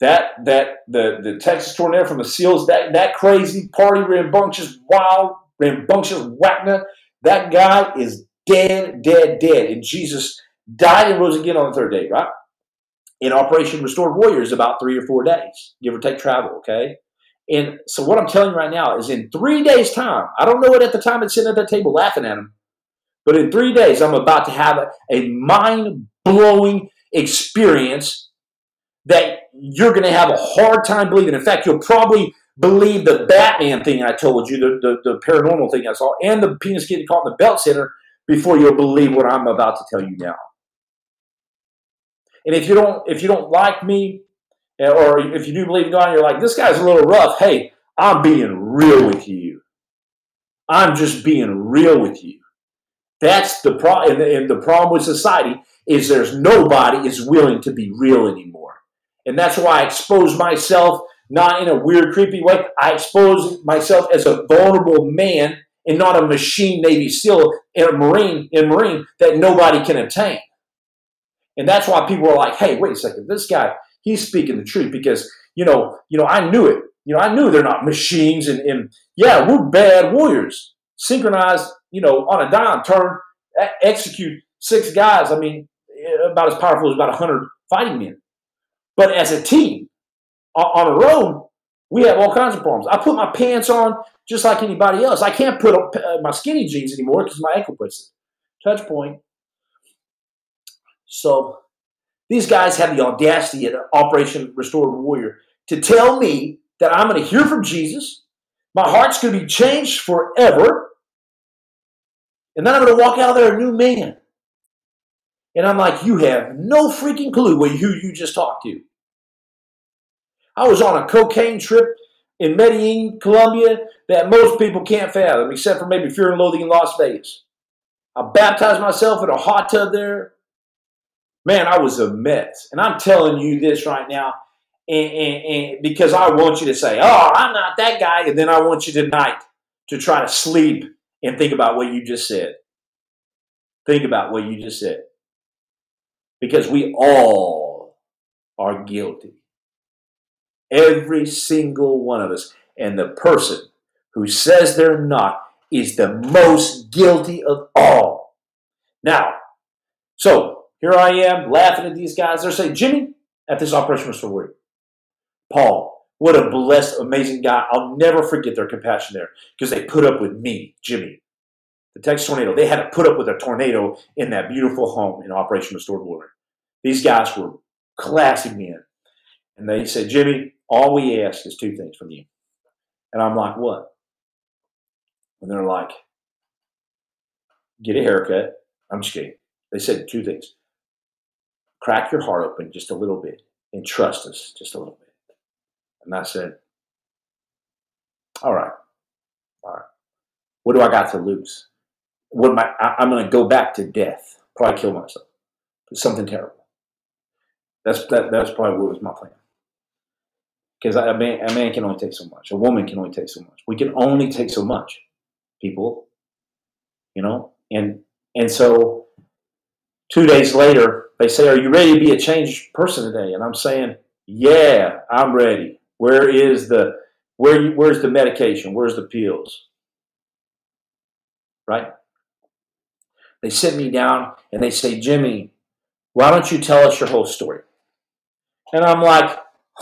That that the the Texas tornado from the Seals, that that crazy party rambunctious, wild, rambunctious Wagner, that guy is dead, dead, dead. And Jesus died and rose again on the third day, right? In Operation Restored Warriors, about three or four days, give or take travel, okay? And so what I'm telling you right now is in three days' time, I don't know it at the time it's sitting at that table laughing at him, but in three days, I'm about to have a, a mind blowing experience that you're going to have a hard time believing. In fact, you'll probably believe the Batman thing I told you, the, the, the paranormal thing I saw, and the penis getting caught in the belt center before you'll believe what I'm about to tell you now. And if you don't, if you don't like me, eh, or if you do believe in God, you're like, this guy's a little rough. Hey, I'm being real with you. I'm just being real with you. That's the problem. And the problem with society is there's nobody is willing to be real anymore. And that's why I expose myself not in a weird, creepy way. I expose myself as a vulnerable man and not a machine Navy SEAL and a Marine in Marine that nobody can obtain. And that's why people are like, hey, wait a second, this guy, he's speaking the truth because, you know, you know, I knew it. You know, I knew they're not machines and, and yeah, we're bad warriors. Synchronized, you know, on a dime, turn, execute six guys. I mean, about as powerful as about 100 fighting men. But as a team, on our own, we have all kinds of problems. I put my pants on just like anybody else. I can't put uh, my skinny jeans anymore because my ankle bracelet. Touch point. So these guys have the audacity at Operation Restored Warrior to tell me that I'm going to hear from Jesus. My heart's going to be changed forever. And then I'm going to walk out of there a new man. And I'm like, you have no freaking clue who you just talked to. I was on a cocaine trip in Medellin, Colombia, that most people can't fathom, except for maybe Fear and Loathing in Las Vegas. I baptized myself in a hot tub there. Man, I was a mess. And I'm telling you this right now and, and, and because I want you to say, oh, I'm not that guy. And then I want you tonight to try to sleep and think about what you just said. Think about what you just said. Because we all are guilty. Every single one of us. And the person who says they're not is the most guilty of all. Now, so here I am laughing at these guys. They're saying, Jimmy, at this Operation Restore Warrior, Paul, what a blessed, amazing guy. I'll never forget their compassion there because they put up with me, Jimmy, the Texas tornado. They had to put up with a tornado in that beautiful home in Operation Restored Warrior. These guys were classy men. And they said, Jimmy, all we ask is two things from you. And I'm like, what? And they're like, get a haircut. I'm just kidding. They said two things crack your heart open just a little bit and trust us just a little bit. And I said, all right, all right. What do I got to lose? What am I, I I'm going to go back to death, probably kill myself. Something terrible. That's that, that's probably what was my plan because a man, a man can only take so much. A woman can only take so much. We can only take so much, people. You know, and and so two days later, they say, "Are you ready to be a changed person today?" And I'm saying, "Yeah, I'm ready. Where is the where? Where's the medication? Where's the pills?" Right? They sit me down and they say, "Jimmy, why don't you tell us your whole story?" And I'm like,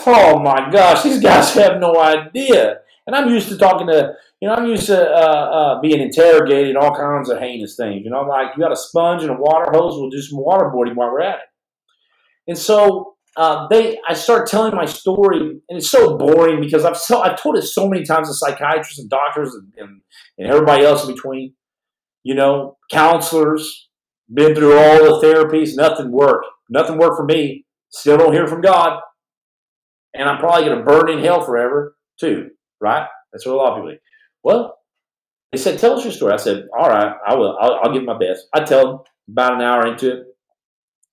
oh my gosh, these guys have no idea. And I'm used to talking to, you know, I'm used to uh, uh, being interrogated, all kinds of heinous things. You know, I'm like, you got a sponge and a water hose, we'll do some waterboarding while we're at it. And so uh, they, I start telling my story, and it's so boring because I've so, I've told it so many times to psychiatrists and doctors and, and, and everybody else in between. You know, counselors, been through all the therapies, nothing worked. Nothing worked for me. Still don't hear from God and I'm probably going to burn in hell forever too, right? That's what a lot of people think. Well, they said, tell us your story. I said, all right, I will. I'll, I'll give my best. I tell them about an hour into it.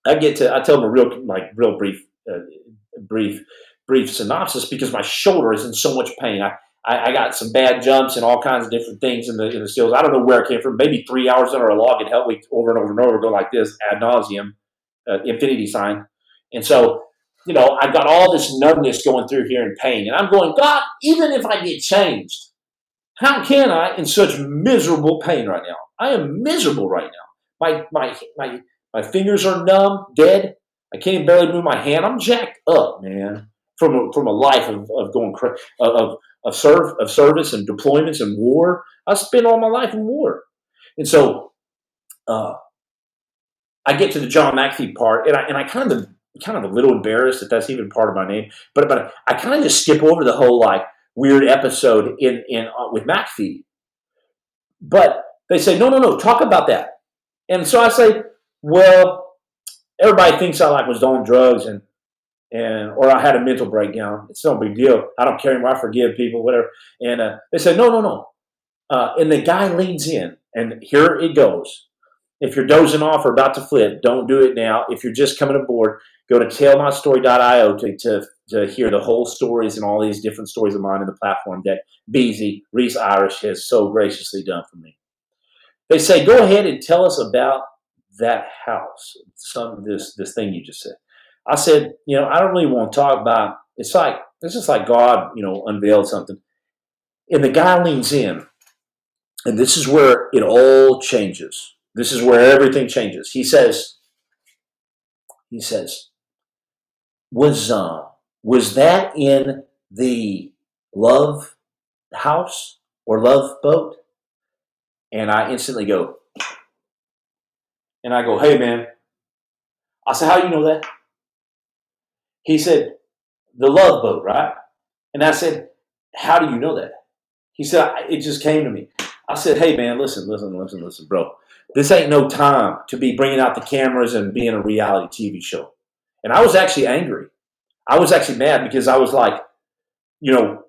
I get to, I tell them a real, like, real brief, uh, brief brief synopsis because my shoulder is in so much pain. I, I, I, got some bad jumps and all kinds of different things in the in the skills. I don't know where it came from. Maybe three hours under a log it helped me over and over and over go like this ad nauseum, uh, infinity sign. And so, you know, I've got all this numbness going through here in pain, and I'm going, God, even if I get changed, how can I in such miserable pain right now? I am miserable right now. My my my my fingers are numb, dead. I can't barely move my hand. I'm jacked up, man, from a, from a life of, of going of of serve of service and deployments and war. I spent all my life in war, and so uh, I get to the John McAfee part, and I and I kind of kind of a little embarrassed that that's even part of my name, but but I kind of just skip over the whole like weird episode in in uh, with McAfee. But they say, no, no, no, talk about that. And so I say, well, everybody thinks I like was on drugs and and or I had a mental breakdown. It's no big deal. I don't care anymore. I forgive people, whatever. And uh, they said, no, no, no. Uh, and the guy leans in, and here it goes. If you're dozing off or about to flip, don't do it now. If you're just coming aboard, go to tellmystory.io to, to to hear the whole stories and all these different stories of mine in the platform that Beezy, Reese Irish, has so graciously done for me. They say, go ahead and tell us about that house, some this this thing you just said. I said, you know, I don't really want to talk about it's like it's just like God, you know, unveiled something. And the guy leans in, and this is where it all changes. This is where everything changes. He says, he says, was uh, was that in the love house or love boat? And I instantly go, and I go, hey man. I said, how do you know that? He said, the love boat, right? And I said, how do you know that? He said, it just came to me. I said, hey man, listen, listen, listen, listen, bro. This ain't no time to be bringing out the cameras and being a reality TV show. And I was actually angry. I was actually mad because I was like, you know,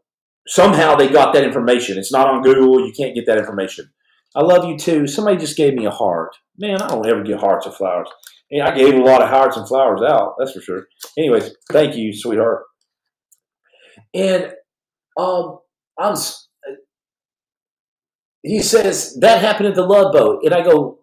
somehow they got that information. It's not on Google. You can't get that information. I love you too. Somebody just gave me a heart. Man, I don't ever get hearts or flowers. Yeah, I gave a lot of hearts and flowers out. That's for sure. Anyways, thank you, sweetheart. And um, I'm. He says that happened at the Love Boat, and I go.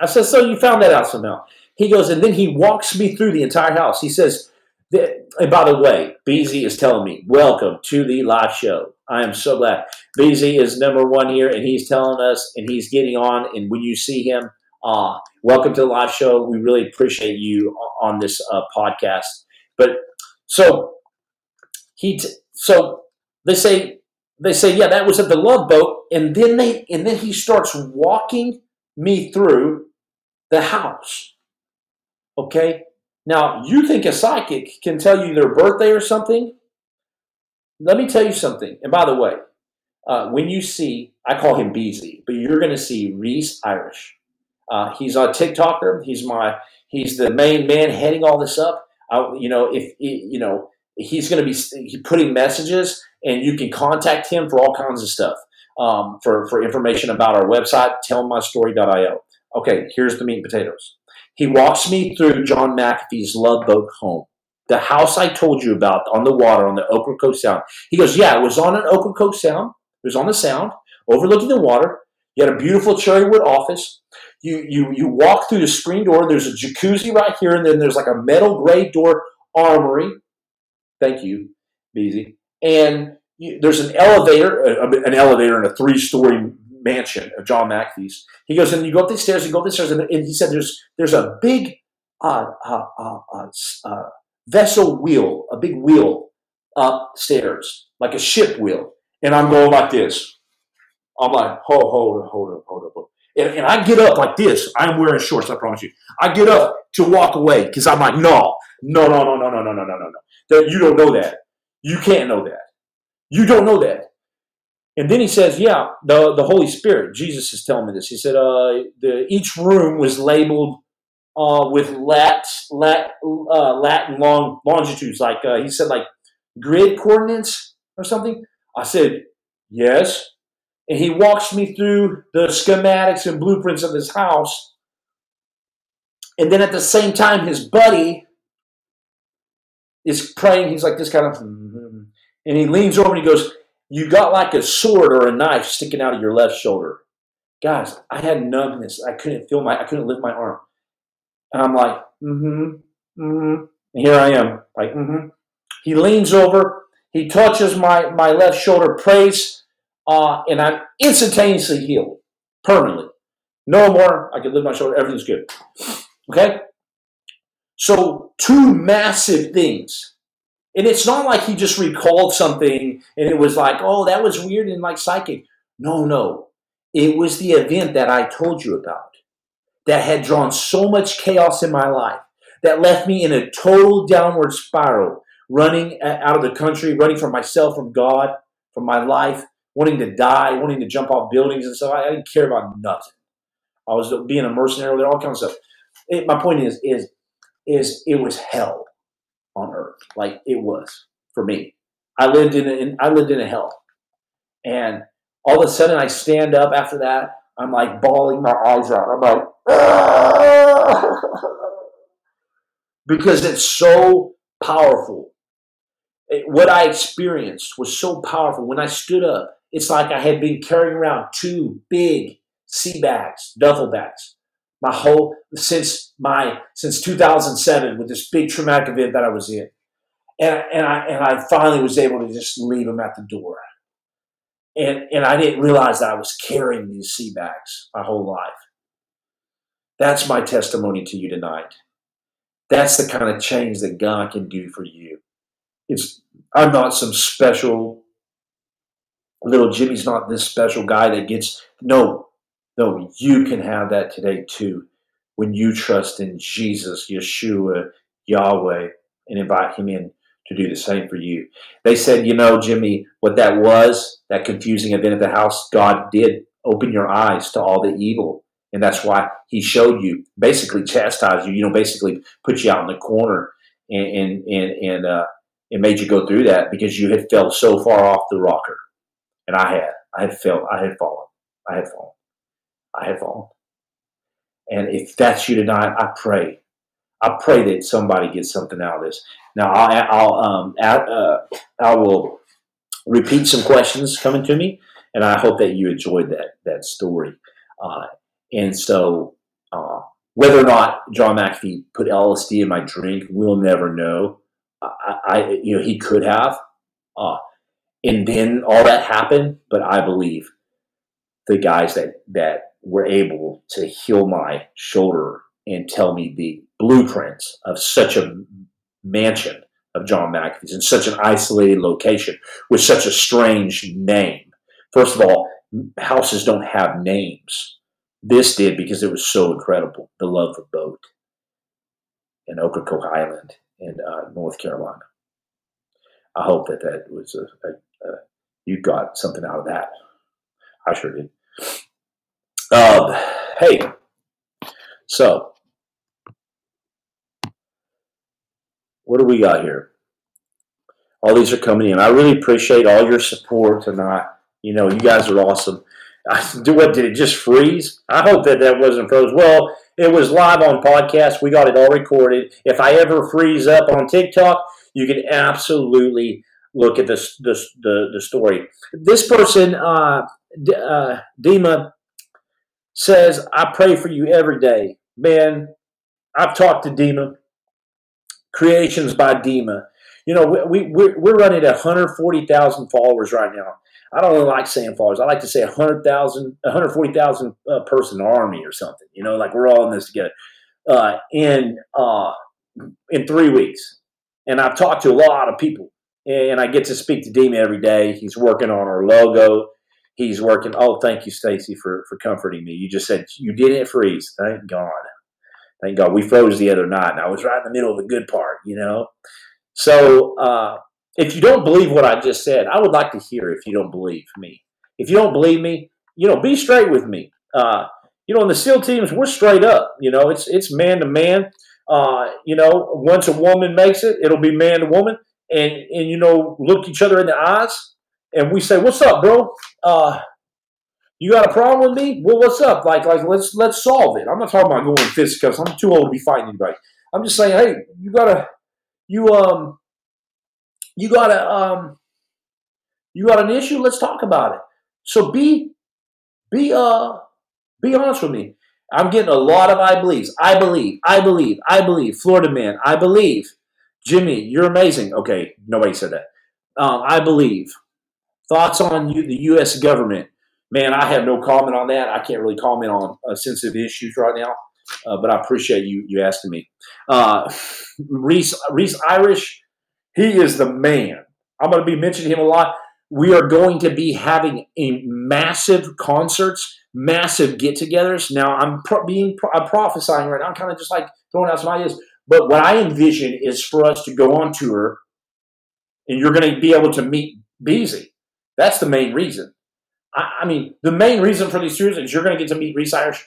I said, so you found that out somehow. He goes, and then he walks me through the entire house. He says, and by the way, BZ is telling me, welcome to the live show. I am so glad. BZ is number one here, and he's telling us, and he's getting on. And when you see him, uh, welcome to the live show. We really appreciate you on this uh, podcast. But so he, t- so they say, they say, yeah, that was at the Love Boat, and then they, and then he starts walking me through the house. Okay, now, you think a psychic can tell you their birthday or something? Let me tell you something. And by the way, uh, when you see, I call him Beezy, but you're going to see Reese Irish. Uh, he's a TikToker. He's my he's the main man heading all this up. Uh, you know, if you know, he's going to be putting messages, and you can contact him for all kinds of stuff. Um, for for information about our website, tellmystory.io. Okay, here's the meat and potatoes. He walks me through John McAfee's Love Boat home, the house I told you about on the water on the Ocracoke Sound. He goes, Yeah, it was on an Ocracoke Sound. It was on the Sound, overlooking the water. You had a beautiful cherry wood office. You, you, you walk through the screen door. There's a jacuzzi right here, and then there's like a metal gray door armory. Thank you, Beezy. And you, there's an elevator, an elevator in a three story mansion of John McAfee's. He goes, and you go up these stairs, you go up these stairs, and, he said, "There's there's a big uh, uh, uh, uh, uh vessel wheel, a big wheel upstairs, like a ship wheel." And I'm going like this. I'm like, hold, hold, hold hold hold up. And, and I get up like this. I'm wearing shorts, I promise you. I get up to walk away because I'm like, no, no, no, no, no, no, no, no, no, no, no. You don't know that. You can't know that. You don't know that. And then he says, yeah, the, the Holy Spirit, Jesus is telling me this. He said, uh, the, each room was labeled uh, with lat, lat, uh, Latin long, longitudes, like uh, he said, like grid coordinates or something. I said, yes. And he walks me through the schematics and blueprints of his house. And then at the same time, his buddy is praying. He's like this kind of, and he leans over and he goes, "You got like a sword or a knife sticking out of your left shoulder." Guys, I had numbness. I couldn't feel my, I couldn't lift my arm, and I'm like, "Mm-hmm, mm-hmm." And here I am, like, "Mm-hmm." He leans over. He touches my my left shoulder, prays, uh, and I'm instantaneously healed permanently. No more. I can lift my shoulder. Everything's good. Okay. So two massive things. And it's not like he just recalled something and it was like, oh, that was weird and like psychic. No, no. It was the event that I told you about that had drawn so much chaos in my life that left me in a total downward spiral, running out of the country, running from myself, from God, from my life, wanting to die, wanting to jump off buildings and stuff. I didn't care about nothing. I was being a mercenary all kinds of stuff. It, my point is, is, is it was hell on earth, like it was for me. I lived in, in I lived in a hell, and all of a sudden I stand up after that. I'm like bawling my eyes out. I'm like, because it's so powerful. It, what I experienced was so powerful. When I stood up, it's like I had been carrying around two big sea bags, duffel bags, my whole since my since 2007 with this big traumatic event that I was in, and and I and I finally was able to just leave them at the door, and and I didn't realize that I was carrying these sea bags my whole life. That's my testimony to you tonight. That's the kind of change that God can do for you. It's I'm not some special little Jimmy's not this special guy that gets no no, you can have that today too when you trust in Jesus, Yeshua, Yahweh, and invite Him in to do the same for you. They said, you know, Jimmy, what that was, that confusing event at the house, God did open your eyes to all the evil. And that's why He showed you, basically chastised you, you know, basically put you out in the corner and, and, and, and, uh, it made you go through that because you had fell so far off the rocker. And I had. I had fell. I had fallen. I had fallen. I have fallen. And if that's you tonight, I pray. I pray that somebody gets something out of this. Now, I'll, I'll um, uh, I will repeat some questions coming to me, and I hope that you enjoyed that that story. Uh, and so, uh, whether or not John McAfee put LSD in my drink, we'll never know. I, I you know, he could have, uh, and then all that happened. But I believe the guys that that were able to heal my shoulder and tell me the blueprints of such a mansion of John McAfee's in such an isolated location with such a strange name. First of all, houses don't have names. This did because it was so incredible. The Love Boat in Ocracoke Island in uh, North Carolina. I hope that that was a, a, a, you got something out of that. I sure did. Um, hey, so what do we got here? All these are coming in. I really appreciate all your support tonight. You know, you guys are awesome. I, do what did it just freeze? I hope that that wasn't froze. Well, it was live on podcast. We got it all recorded. If I ever freeze up on TikTok, you can absolutely look at this, this the the story. This person, uh, uh, Dima says, I pray for you every day. Man, I've talked to Dima, Creations by Dima. You know, we, we, we're running at 140,000 followers right now. I don't really like saying followers. I like to say 100,000, 140,000 uh, person army or something. You know, like we're all in this together. Uh, in uh, in three weeks, and I've talked to a lot of people, and I get to speak to Dima every day. He's working on our logo he's working. Oh, thank you, Stacy, for for comforting me. You just said you didn't freeze. Thank God. Thank God. We froze the other night, and I was right in the middle of the good part. You know. So uh, if you don't believe what I just said, I would like to hear if you don't believe me. If you don't believe me, you know, be straight with me. Uh, you know, in the SEAL teams, we're straight up. You know, it's it's man to man. Uh, you know, once a woman makes it, it'll be man to woman, and and you know, look each other in the eyes and we say, "What's up, bro? Uh, you got a problem with me? Well, what's up? Like, like let's let's solve it. I'm not talking about going fisticuffs. I'm too old to be fighting anybody. I'm just saying, hey, you gotta, you um, you got a um, you got an issue. Let's talk about it. So be be uh be honest with me. I'm getting a lot of I believes. I believe. I believe. I believe. Florida man. I believe. Jimmy, you're amazing. Okay, nobody said that. Um, I believe. Thoughts on you, the U.S. government? Man, I have no comment on that. I can't really comment on uh, sensitive issues right now, uh, but I appreciate you you asking me. Uh, Reese Reese Irish, he is the man. I'm going to be mentioning him a lot. We are going to be having a massive concerts, massive get-togethers. Now, I'm pro- being I'm prophesying right now. I'm kind of just like throwing out some ideas. But what I envision is for us to go on tour, and you're going to be able to meet Beezy. That's the main reason. I, I mean, the main reason for these tours is you're going to get to meet Reese Irish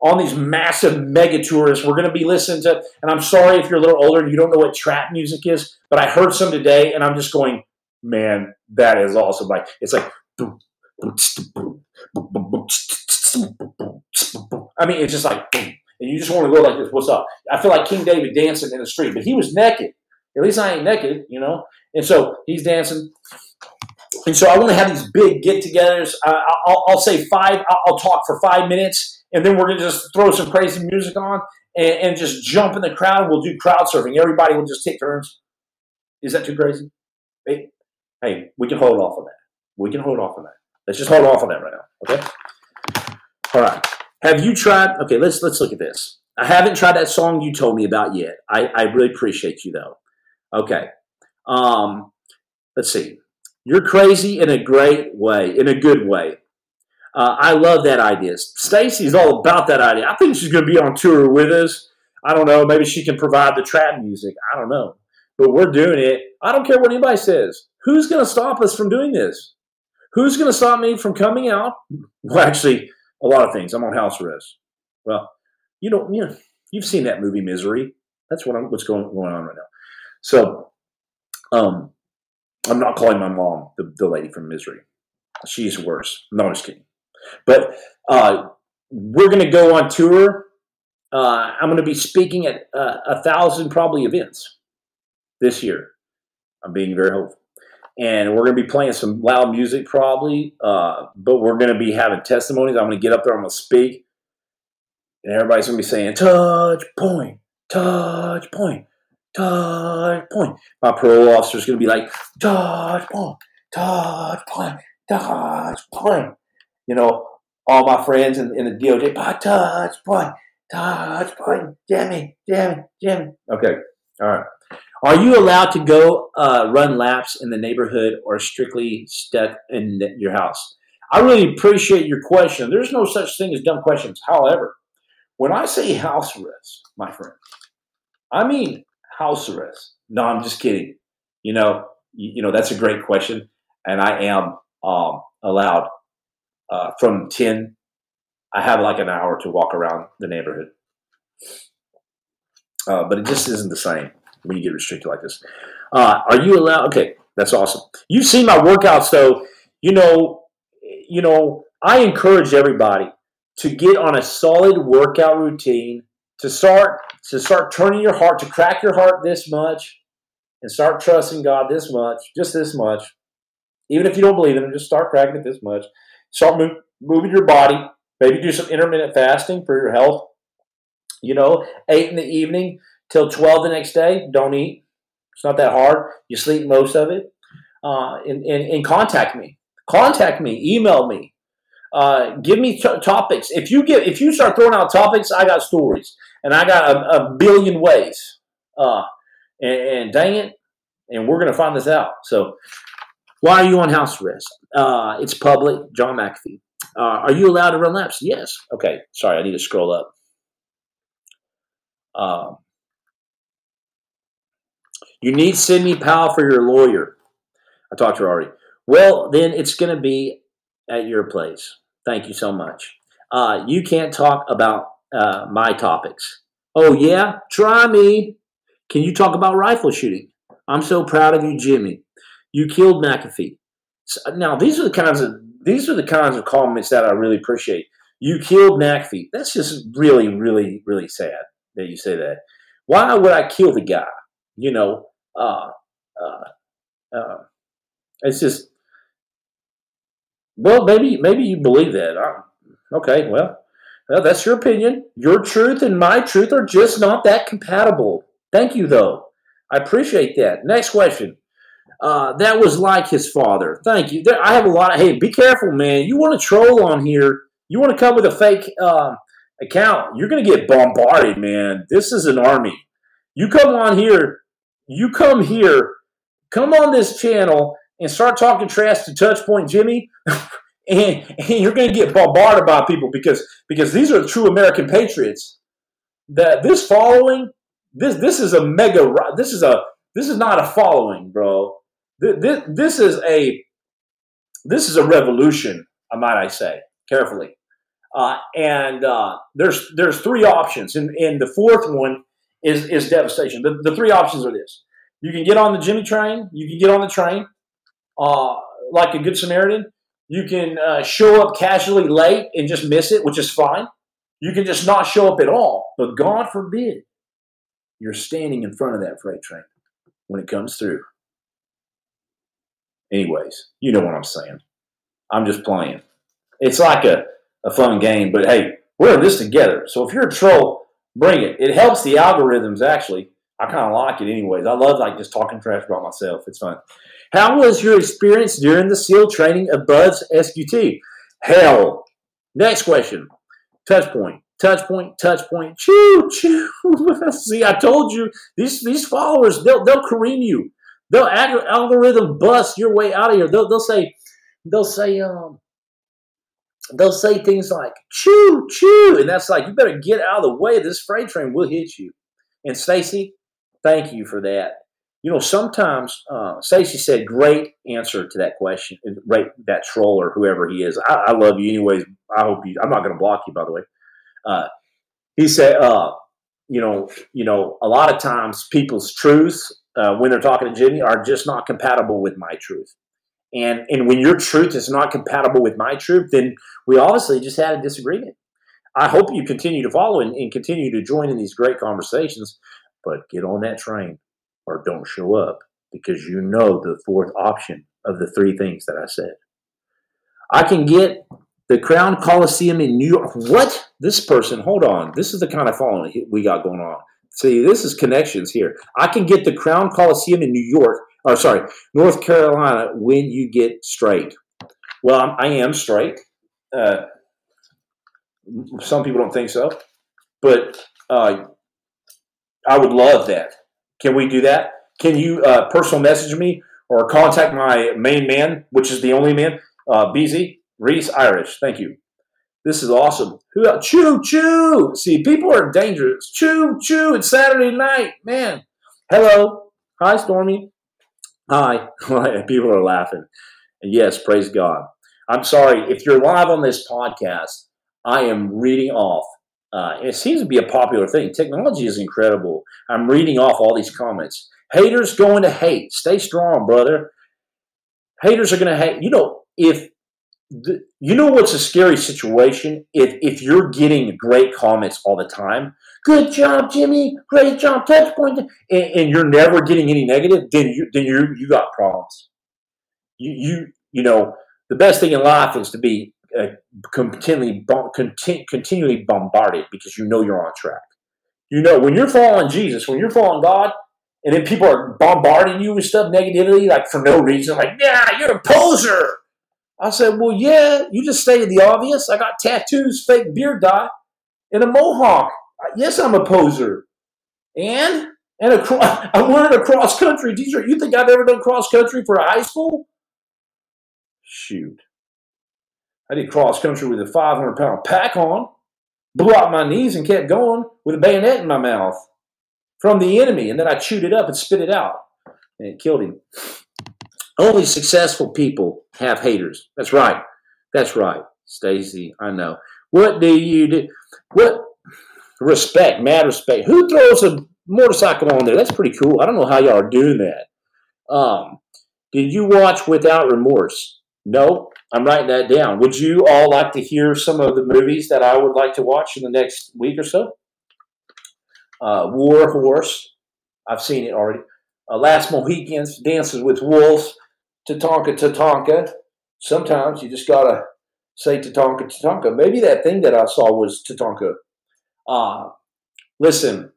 on these massive mega tours. We're going to be listening to, and I'm sorry if you're a little older and you don't know what trap music is, but I heard some today, and I'm just going, man, that is awesome. Like it's like. I mean, it's just like, and you just want to go like this. What's up? I feel like King David dancing in the street, but he was naked. At least I ain't naked, you know. And so he's dancing. And so I want to have these big get-togethers. Uh, I'll, I'll, say five. I'll, talk for five minutes, and then we're gonna just throw some crazy music on and, and just jump in the crowd. We'll do crowd surfing. Everybody will just take turns. Is that too crazy? Hey, hey, we can hold off on that. We can hold off on that. Let's just hold off on that right now. Okay. All right. Have you tried? Okay, let's let's look at this. I haven't tried that song you told me about yet. I, I really appreciate you though. Okay. Um, let's see. You're crazy in a great way, in a good way. Uh, I love that idea. Stacy's all about that idea. I think she's going to be on tour with us. I don't know. Maybe she can provide the trap music. I don't know. But we're doing it. I don't care what anybody says. Who's going to stop us from doing this? Who's going to stop me from coming out? Well, actually, a lot of things. I'm on house arrest. Well, you you know, you've seen that movie Misery. That's what I'm, what's going going on right now. So, um, I'm not calling my mom the, the lady from Misery. She's worse. No, I'm just kidding. But uh, we're going to go on tour. Uh, I'm going to be speaking at uh, a thousand probably events this year. I'm being very hopeful. And we're going to be playing some loud music probably, uh, but we're going to be having testimonies. I'm going to get up there, I'm going to speak, and everybody's going to be saying, touch point, touch point, touch point. My parole officer is going to be like, touch point, touch point, touch point. You know, all my friends in, in the DOJ, touch point, touch point, Jimmy, Jimmy, Jimmy. Okay, all right. Are you allowed to go uh, run laps in the neighborhood or strictly stuck in your house? I really appreciate your question. There's no such thing as dumb questions. However, when I say house arrest, my friend, I mean house arrest. No, I'm just kidding. You know, you, you know that's a great question, and I am um, allowed uh, from ten. I have like an hour to walk around the neighborhood, uh, but it just isn't the same when you get restricted like this. Uh, are you allowed? Okay, that's awesome. You've seen my workouts, though. You know, you know, I encourage everybody to get on a solid workout routine to start to start turning your heart to crack your heart this much and start trusting God this much, just this much. Even if you don't believe in Him, just start cracking it this much. Start move, moving your body. Maybe do some intermittent fasting for your health. You know, eight in the evening till 12 the next day. Don't eat. It's not that hard. You sleep most of it. Uh, and, and, and contact me. Contact me. Email me. Uh, give me t- topics. If you get, if you start throwing out topics, I got stories, and I got a, a billion ways. Uh, and, and, dang it, and we're gonna find this out. So, why are you on house arrest? Uh, it's public. John McAfee. Uh, are you allowed to run laps? Yes. Okay. Sorry, I need to scroll up. Um, you need Sidney Powell for your lawyer. I talked to her already. Well, then it's going to be at your place. Thank you so much. Uh, you can't talk about uh, my topics. Oh, yeah? Try me. Can you talk about rifle shooting? I'm so proud of you, Jimmy. You killed McAfee. So, now, these are the kinds of these are the kinds of comments that I really appreciate. You killed McAfee. That's just really, really, really sad that you say that. Why would I kill the guy? You know, uh, uh, Uh, it's just, well, maybe maybe you believe that. I, okay, well, well, that's your opinion. Your truth and my truth are just not that compatible. Thank you, though. I appreciate that. Next question. Uh, that was like his father. Thank you. There, I have a lot of. Hey, be careful, man. You want to troll on here? You want to come with a fake uh, account? You're going to get bombarded, man. This is an army. You come on here. You come here. Come on this channel and start talking trash to Touchpoint Jimmy. and, and you're going to get bombarded by people because because these are true American patriots. That this following, this this is a mega. This is a this is not a following, bro. This, this is a this is a revolution, I might I say, carefully. Uh, and uh, there's there's three options, and, and the fourth one is is devastation. The, the three options are this: you can get on the Jimmy train, you can get on the train uh, like a good Samaritan. You can uh, show up casually late and just miss it, which is fine. You can just not show up at all. But God forbid you're standing in front of that freight train when it comes through. Anyways, you know what I'm saying. I'm just playing. It's like a, a fun game, but hey, we're in this together. So if you're a troll, bring it. It helps the algorithms actually. I kind of like it anyways. I love like just talking trash about myself. It's fun. How was your experience during the SEAL training Bud's SQT? Hell. Next question. Touch point. Touch point, touch point, choo, choo. See, I told you, these these followers, they'll they'll cream you. They'll algorithm bust your way out of here. They'll, they'll say, they'll say, um, they'll say things like "choo choo," and that's like you better get out of the way. This freight train will hit you. And Stacy, thank you for that. You know, sometimes uh, Stacy said, "Great answer to that question." Right, that troll or whoever he is. I, I love you, anyways. I hope you. I'm not going to block you, by the way. Uh, he said, uh, "You know, you know, a lot of times people's truths uh, when they're talking to Jimmy are just not compatible with my truth. And and when your truth is not compatible with my truth, then we obviously just had a disagreement. I hope you continue to follow and, and continue to join in these great conversations, but get on that train or don't show up because you know the fourth option of the three things that I said. I can get the Crown Coliseum in New York. What? This person, hold on. This is the kind of following we got going on. See, this is connections here. I can get the Crown Coliseum in New York, or sorry, North Carolina when you get straight. Well, I'm, I am straight. Uh, some people don't think so, but uh, I would love that. Can we do that? Can you uh, personal message me or contact my main man, which is the only man, uh, Beezy Reese Irish? Thank you. This is awesome. Who else? Choo choo. See, people are dangerous. Choo choo. It's Saturday night, man. Hello. Hi, Stormy. Hi. people are laughing. And yes, praise God. I'm sorry if you're live on this podcast. I am reading off. Uh, it seems to be a popular thing. Technology is incredible. I'm reading off all these comments. Haters going to hate. Stay strong, brother. Haters are going to hate. You know, if the, you know what's a scary situation if if you're getting great comments all the time good job jimmy great job touch point and, and you're never getting any negative then you then you you got problems you you you know the best thing in life is to be uh, continually continually bombarded because you know you're on track you know when you're following jesus when you're following god and then people are bombarding you with stuff negatively like for no reason like yeah you're a poser I said, Well, yeah, you just stated the obvious. I got tattoos, fake beard dye, and a mohawk. Yes, I'm a poser. And? And a, I'm wearing a cross country t shirt. You think I've ever done cross country for a high school? Shoot. I did cross country with a 500 pound pack on, blew out my knees, and kept going with a bayonet in my mouth from the enemy. And then I chewed it up and spit it out. And it killed him. Only successful people have haters. That's right. That's right, Stacy. I know. What do you do? What respect, mad respect. Who throws a motorcycle on there? That's pretty cool. I don't know how y'all are doing that. Um, did you watch Without Remorse? No, I'm writing that down. Would you all like to hear some of the movies that I would like to watch in the next week or so? Uh, War Horse. I've seen it already. uh, Last Mohicans, Dances with Wolves, Tatanka, Tatanka. Sometimes you just gotta say Tatanka, Tatanka. Maybe that thing that I saw was Tatanka. Uh, listen,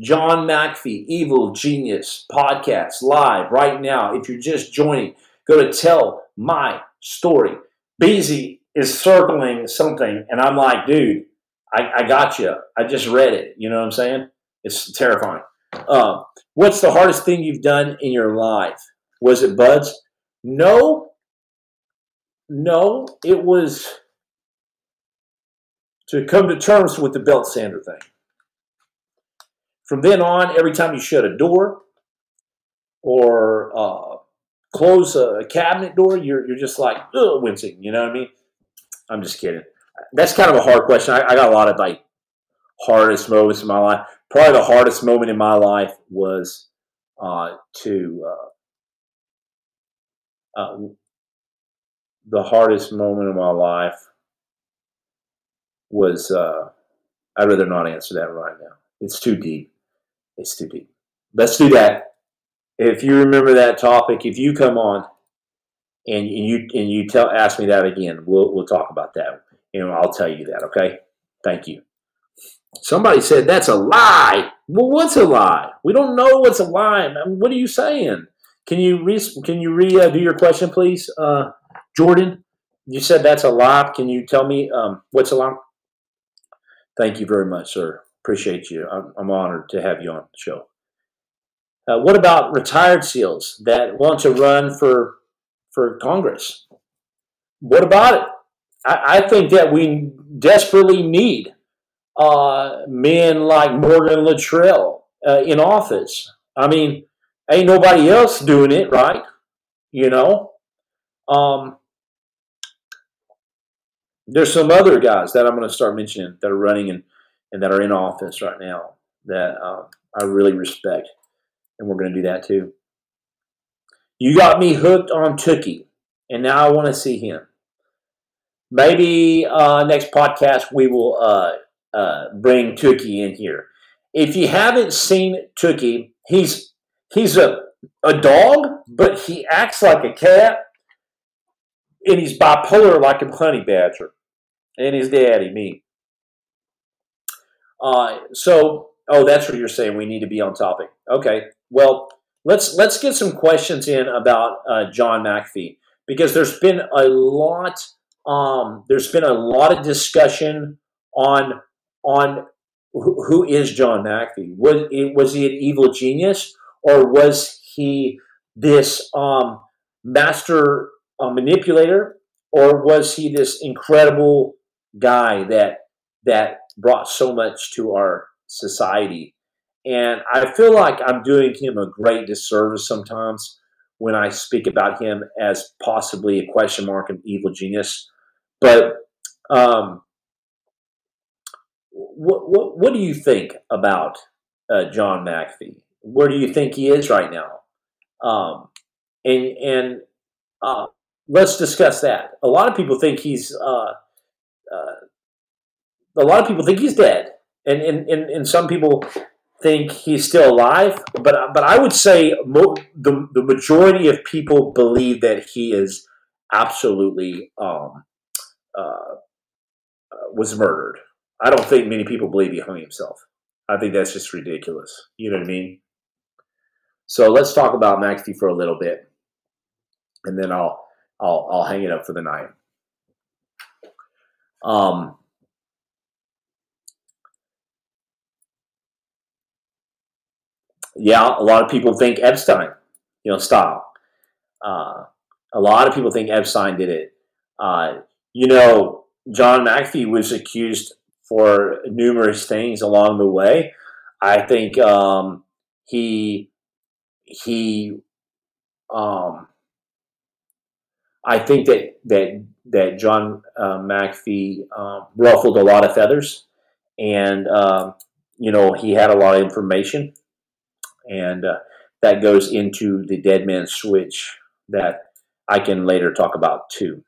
John McAfee, Evil Genius podcast live right now. If you're just joining, go to tell my story. Beezy is circling something, and I'm like, dude, I, I got you. I just read it. You know what I'm saying? It's terrifying. Uh, what's the hardest thing you've done in your life? Was it buds? No. No, it was to come to terms with the belt sander thing. From then on, every time you shut a door or uh, close a cabinet door, you're, you're just like wincing. You know what I mean? I'm just kidding. That's kind of a hard question. I, I got a lot of like hardest moments in my life. Probably the hardest moment in my life was uh, to uh, uh, the hardest moment of my life was uh, I'd rather not answer that right now. It's too deep. It's too deep. Let's do that. If you remember that topic, if you come on and you and you tell ask me that again, we'll we'll talk about that. And I'll tell you that, okay? Thank you. Somebody said that's a lie. Well, what's a lie? We don't know what's a lie. What are you saying? Can you re can you re uh, do your question, please, uh, Jordan? You said that's a lie. Can you tell me um, what's a lie? Thank you very much, sir. Appreciate you. I'm, I'm honored to have you on the show. Uh, what about retired SEALs that want to run for for Congress? What about it? I, I think that we desperately need uh, men like Morgan Luttrell uh, in office. I mean, ain't nobody else doing it, right? You know. Um, there's some other guys that I'm going to start mentioning that are running and, and that are in office right now that uh, I really respect, and we're going to do that too. You got me hooked on Tookie, and now I want to see him. Maybe uh, next podcast we will uh, uh, bring Tookie in here. If you haven't seen Tookie, he's he's a a dog, but he acts like a cat, and he's bipolar like a honey badger, and his daddy me. Uh, so, oh, that's what you're saying. We need to be on topic. Okay, well, let's let's get some questions in about uh, John McAfee because there's been a lot. Um, there's been a lot of discussion on on who, is John McAfee. Was was he an evil genius or was he this um, master uh, manipulator, or was he this incredible guy that that brought so much to our society? And I feel like I'm doing him a great disservice sometimes when I speak about him as possibly a question mark of evil genius. But um, what, what, what do you think about uh, John McAfee? Where do you think he is right now? Um, and and uh, let's discuss that. A lot of people think he's uh, uh, a lot of people think he's dead, and and, and, and some people think he's still alive. But but I would say mo- the the majority of people believe that he is absolutely um, uh, uh, was murdered. I don't think many people believe he hung himself. I think that's just ridiculous. You know what I mean? So let's talk about McAfee for a little bit, and then I'll I'll I'll hang it up for the night. Um, yeah, a lot of people think Epstein, you know, style. Uh, a lot of people think Epstein did it. Uh, you know, John McAfee was accused for numerous things along the way. I think um, he he um, I think that that that John uh, McAfee um, ruffled a lot of feathers, and um, you know he had a lot of information, and uh, that goes into the dead man switch that I can later talk about too.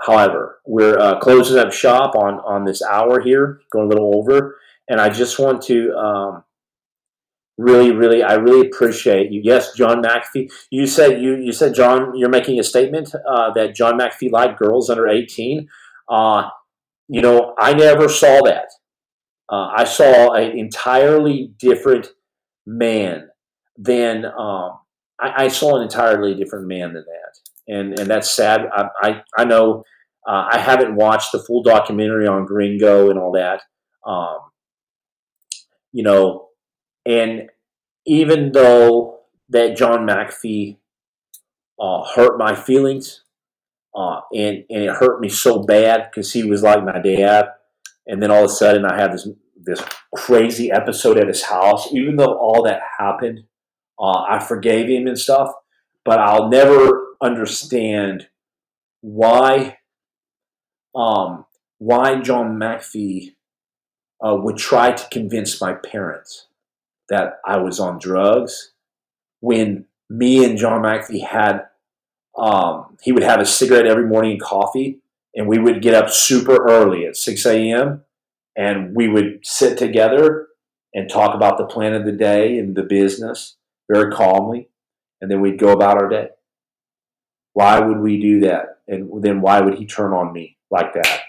However, we're uh, closing up shop on on this hour here, going a little over, and I just want to um, really, really, I really appreciate you. Yes, John McAfee. You said you you said John, you're making a statement uh, that John McAfee liked girls under 18. Uh, you know, I never saw that. Uh, I saw an entirely different man than um, I, I, saw an entirely different man than that, and and that's sad. I I, I know uh, I haven't watched the full documentary on Gringo and all that. Um, you know, and even though that John McAfee uh, hurt my feelings, uh, and and it hurt me so bad because he was like my dad, and then all of a sudden I have this this crazy episode at his house. Even though all that happened, uh, I forgave him and stuff, but I'll never understand why um, why John McAfee uh, would try to convince my parents that I was on drugs when me and John McAfee had, um, he would have a cigarette every morning and coffee, and we would get up super early at 6 a.m. and we would sit together and talk about the plan of the day and the business very calmly, and then we'd go about our day. Why would we do that? And then why would he turn on me like that?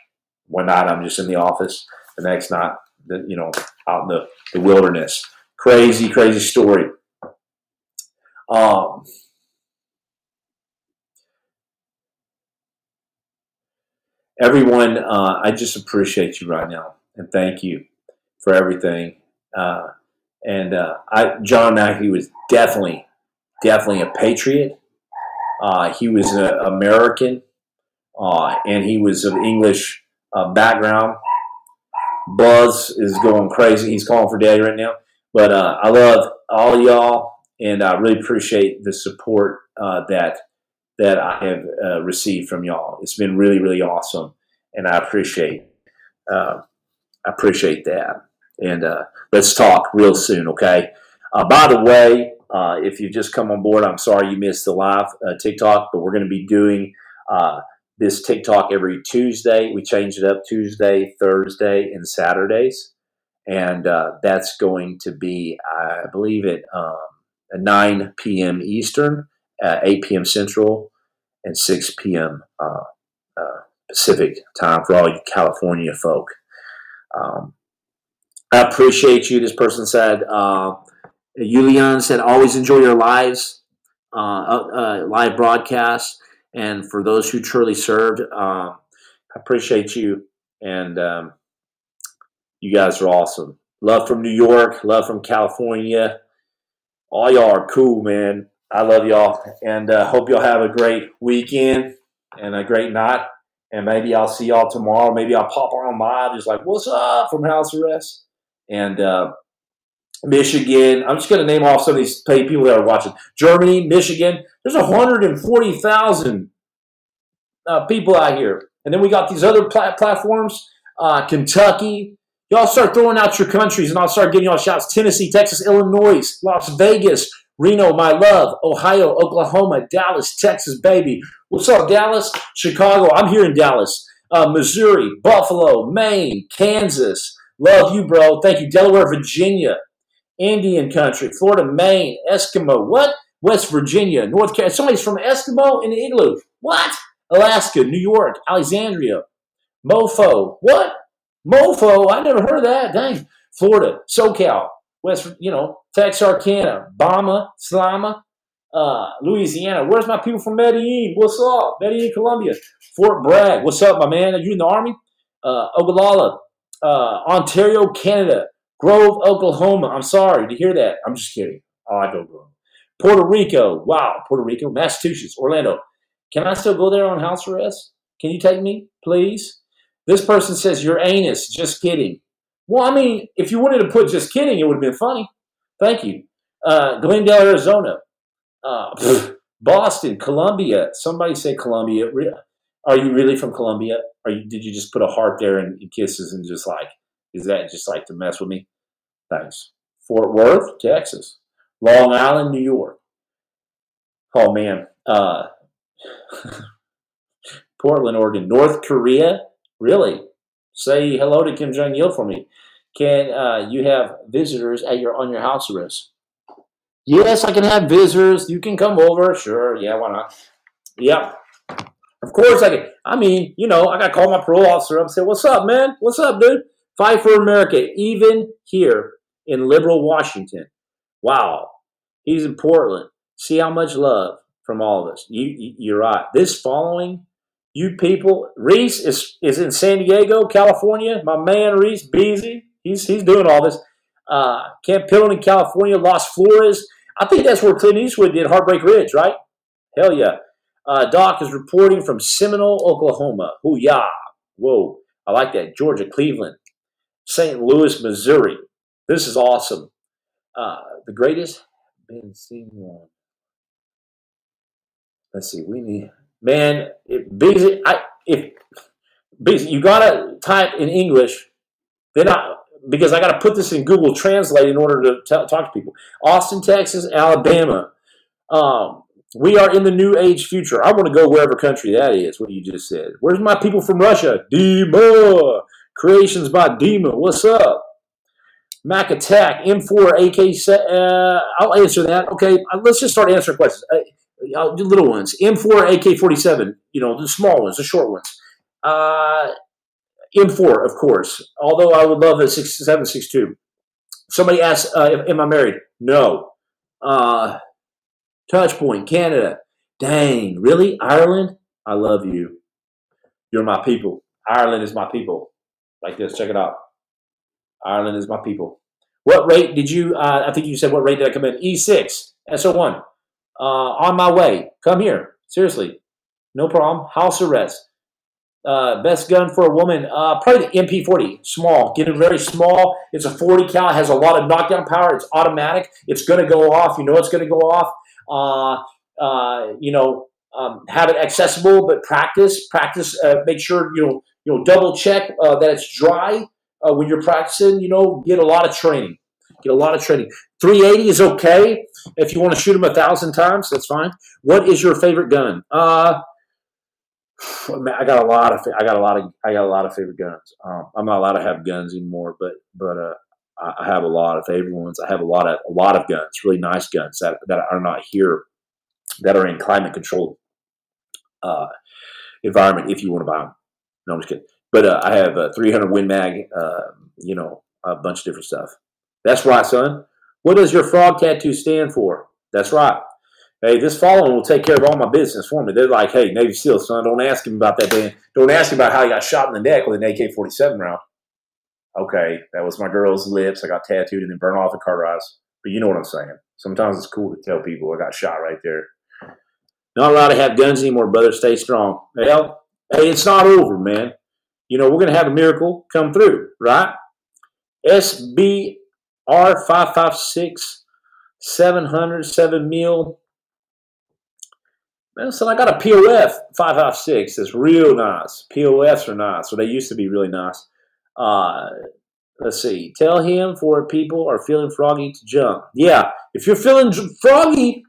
One night I'm just in the office, the next night, you know, out in the, the wilderness. Crazy, crazy story. Um, everyone, uh, I just appreciate you right now and thank you for everything. Uh, and uh, I, John McAfee was definitely, definitely a patriot. Uh, he was an American, uh, and he was of English uh, background. Buzz is going crazy. He's calling for daddy right now. But uh, I love all y'all, and I really appreciate the support uh, that that I have uh, received from y'all. It's been really, really awesome, and I appreciate uh, I appreciate that. And uh, let's talk real soon, okay? Uh, by the way, if you've just come on board, I'm sorry you missed the live TikTok, but we're going to be doing this TikTok every Tuesday. We changed it up Tuesday, Thursday, and Saturdays and uh, that's going to be, I believe, at, um, 9 p.m. Eastern, uh, 8 p.m. Central, and 6 p.m. Uh, uh, Pacific time for all you California folk. Um, I appreciate you. This person said, uh, Julian said, always enjoy your lives, uh, live broadcasts. And for those who truly served, I appreciate you. And um, you guys are awesome. Love from New York, love from California. All y'all are cool, man. I love y'all, and uh, hope y'all have a great weekend and a great night. And maybe I'll see y'all tomorrow. Maybe I'll pop on by, just like, "What's up?" from house arrest. And uh, Michigan. I'm just going to name off some of these people that are watching. Germany, Michigan. There's 140,000 uh, people out here, and then we got these other plat- platforms. Uh, Kentucky, Y'all start throwing out your countries and I'll start giving y'all shouts. Tennessee, Texas, Illinois, Las Vegas, Reno, my love, Ohio, Oklahoma, Dallas, Texas, baby. What's up, Dallas? Chicago, I'm here in Dallas. Uh, Missouri, Buffalo, Maine, Kansas. Love you, bro. Thank you. Delaware, Virginia, Indian country, Florida, Maine, Eskimo. What? West Virginia, North Carolina. Somebody's from Eskimo in the igloo. What? Alaska, New York, Alexandria, Mofo. What? Mofo, I never heard of that. Dang. Florida, SoCal, West, you know, Texarkana, Bama, Slama, uh, Louisiana. Where's my people from Medellin? What's up? Medellin, Colombia. Fort Bragg. What's up, my man? Are you in the Army? Uh, Ogallala, uh, Ontario, Canada. Grove, Oklahoma. I'm sorry to hear that. I'm just kidding. Oh, I like Oklahoma. Puerto Rico. Wow, Puerto Rico. Massachusetts, Orlando. Can I still go there on house arrest? Can you take me, please? This person says, Your anus. Just kidding. Well, I mean, if you wanted to put just kidding, it would have been funny. Thank you. Uh, Glendale, Arizona. Uh, Boston, Columbia. Somebody say Columbia. Are you really from Columbia? Are you? Did you just put a heart there and, and kisses and just like? Is that just like to mess with me? Thanks. Fort Worth, Texas. Long Island, New York. Oh man. Uh, Portland, Oregon. North Korea. Really? Say hello to Kim Jong Il for me. Can uh, you have visitors at your on your house arrest? Yes, I can have visitors. You can come over. Sure. Yeah, why not? Yep. Of course I can. I mean, you know, I got to call my parole officer up and say, What's up, man? What's up, dude? Fight for America, even here in liberal Washington. Wow. He's in Portland. See how much love from all of us. You, you, are right. This following, you people, Reese is, is in San Diego, California. My man Reese Beezy, he's, he's doing all this. Uh, Camp in California, Las Flores. I think that's where Clint Eastwood did Heartbreak Ridge, right? Hell yeah. Uh, Doc is reporting from Seminole, Oklahoma. Hoo yeah. Whoa. I like that. Georgia, Cleveland, St. Louis, Missouri. This is awesome. Uh, the greatest been seen one. Let's see. We need man. It, busy. I if busy. You gotta type in English. Then I because I got to put this in Google Translate in order to t- talk to people. Austin, Texas, Alabama. Um, we are in the new age future. I want to go wherever country that is. What you just said. Where's my people from Russia? Dima. Creations by Dima. What's up? Mac Attack, M4, AK. Uh, I'll answer that. Okay, uh, let's just start answering questions. I'll little ones. M4, AK 47. You know, the small ones, the short ones. Uh, M4, of course. Although I would love a 6762. Somebody asks, uh, "Am I married?" No. Uh, Touchpoint, Canada. Dang, really? Ireland? I love you. You're my people. Ireland is my people. Like this, check it out. Ireland is my people. What rate did you, uh, I think you said, what rate did I come in? E6, SO1. Uh, on my way. Come here. Seriously. No problem. House arrest. Uh, best gun for a woman, uh, probably the MP40. Small, get it very small. It's a 40 cal, has a lot of knockdown power. It's automatic. It's going to go off. You know it's going to go off. Uh, uh, you know, um, have it accessible, but practice, practice. Uh, make sure you know, you know, double check uh, that it's dry when you're practicing. You know, get a lot of training. Get a lot of training. 380 is okay if you want to shoot them a thousand times. That's fine. What is your favorite gun? Uh, I got a lot of I got a lot of I got a lot of favorite guns. Um, I'm not allowed to have guns anymore, but but uh, I have a lot of favorite ones. I have a lot of a lot of guns, really nice guns that that are not here, that are in climate controlled uh, environment. If you want to buy them, no, I'm just kidding. But uh, I have a 300 Win Mag, uh, you know, a bunch of different stuff. That's right, son. What does your frog tattoo stand for? That's right. Hey, this following will take care of all my business for me. They're like, hey, Navy SEAL, son, don't ask him about that. Dan. Don't ask him about how he got shot in the neck with an AK 47 round. Okay, that was my girl's lips. I got tattooed and then burned off the cauterized. But you know what I'm saying. Sometimes it's cool to tell people I got shot right there. Not allowed to have guns anymore, brother. Stay strong. Well, hey, it's not over, man. You know, we're going to have a miracle come through, right? SBR 556 700 7 mil Man, son, I got a POF 556 It's real nice. POFs are nice, so they used to be really nice. Uh, let's see. Tell him for people are feeling froggy to jump. Yeah, if you're feeling froggy,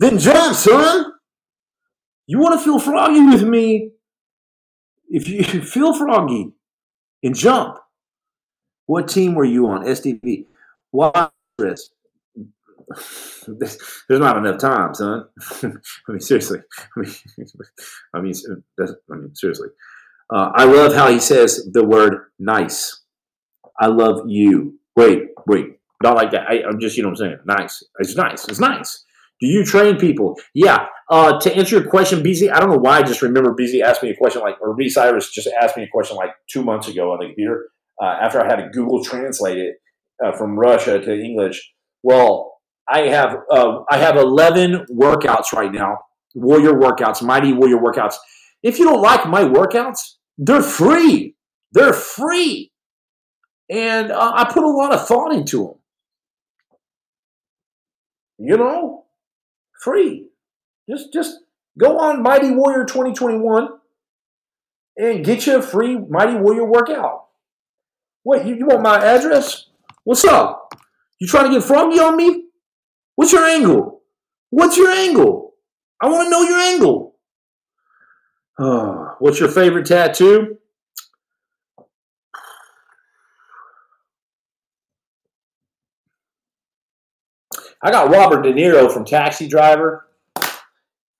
then jump, son. You want to feel froggy with me? If you feel froggy and jump. What team were you on? SDV. Why, Chris? there's not enough time, son. I mean, seriously. I mean, I mean, I mean seriously. Uh, I love how he says the word nice. I love you. Wait, wait. Not like that. I, am just, you know what I'm saying? Nice. It's nice. It's nice. Do you train people? Yeah. Uh, to answer your question, Beezy, I don't know why I just remember Beezy asked me a question like, or B Cyrus just asked me a question like two months ago on the computer uh, after I had to Google translate it uh, from Russia to English. Well, I have uh, I have 11 workouts right now, warrior workouts, mighty warrior workouts. If you don't like my workouts, they're free. They're free, and uh, I put a lot of thought into them. You know, free. Just just go on Mighty Warrior 2021 and get you a free Mighty Warrior workout. What you, you want my address? What's up? You trying to get froggy on me? What's your angle? What's your angle? I want to know your angle. Oh, what's your favorite tattoo? I got Robert De Niro from Taxi Driver.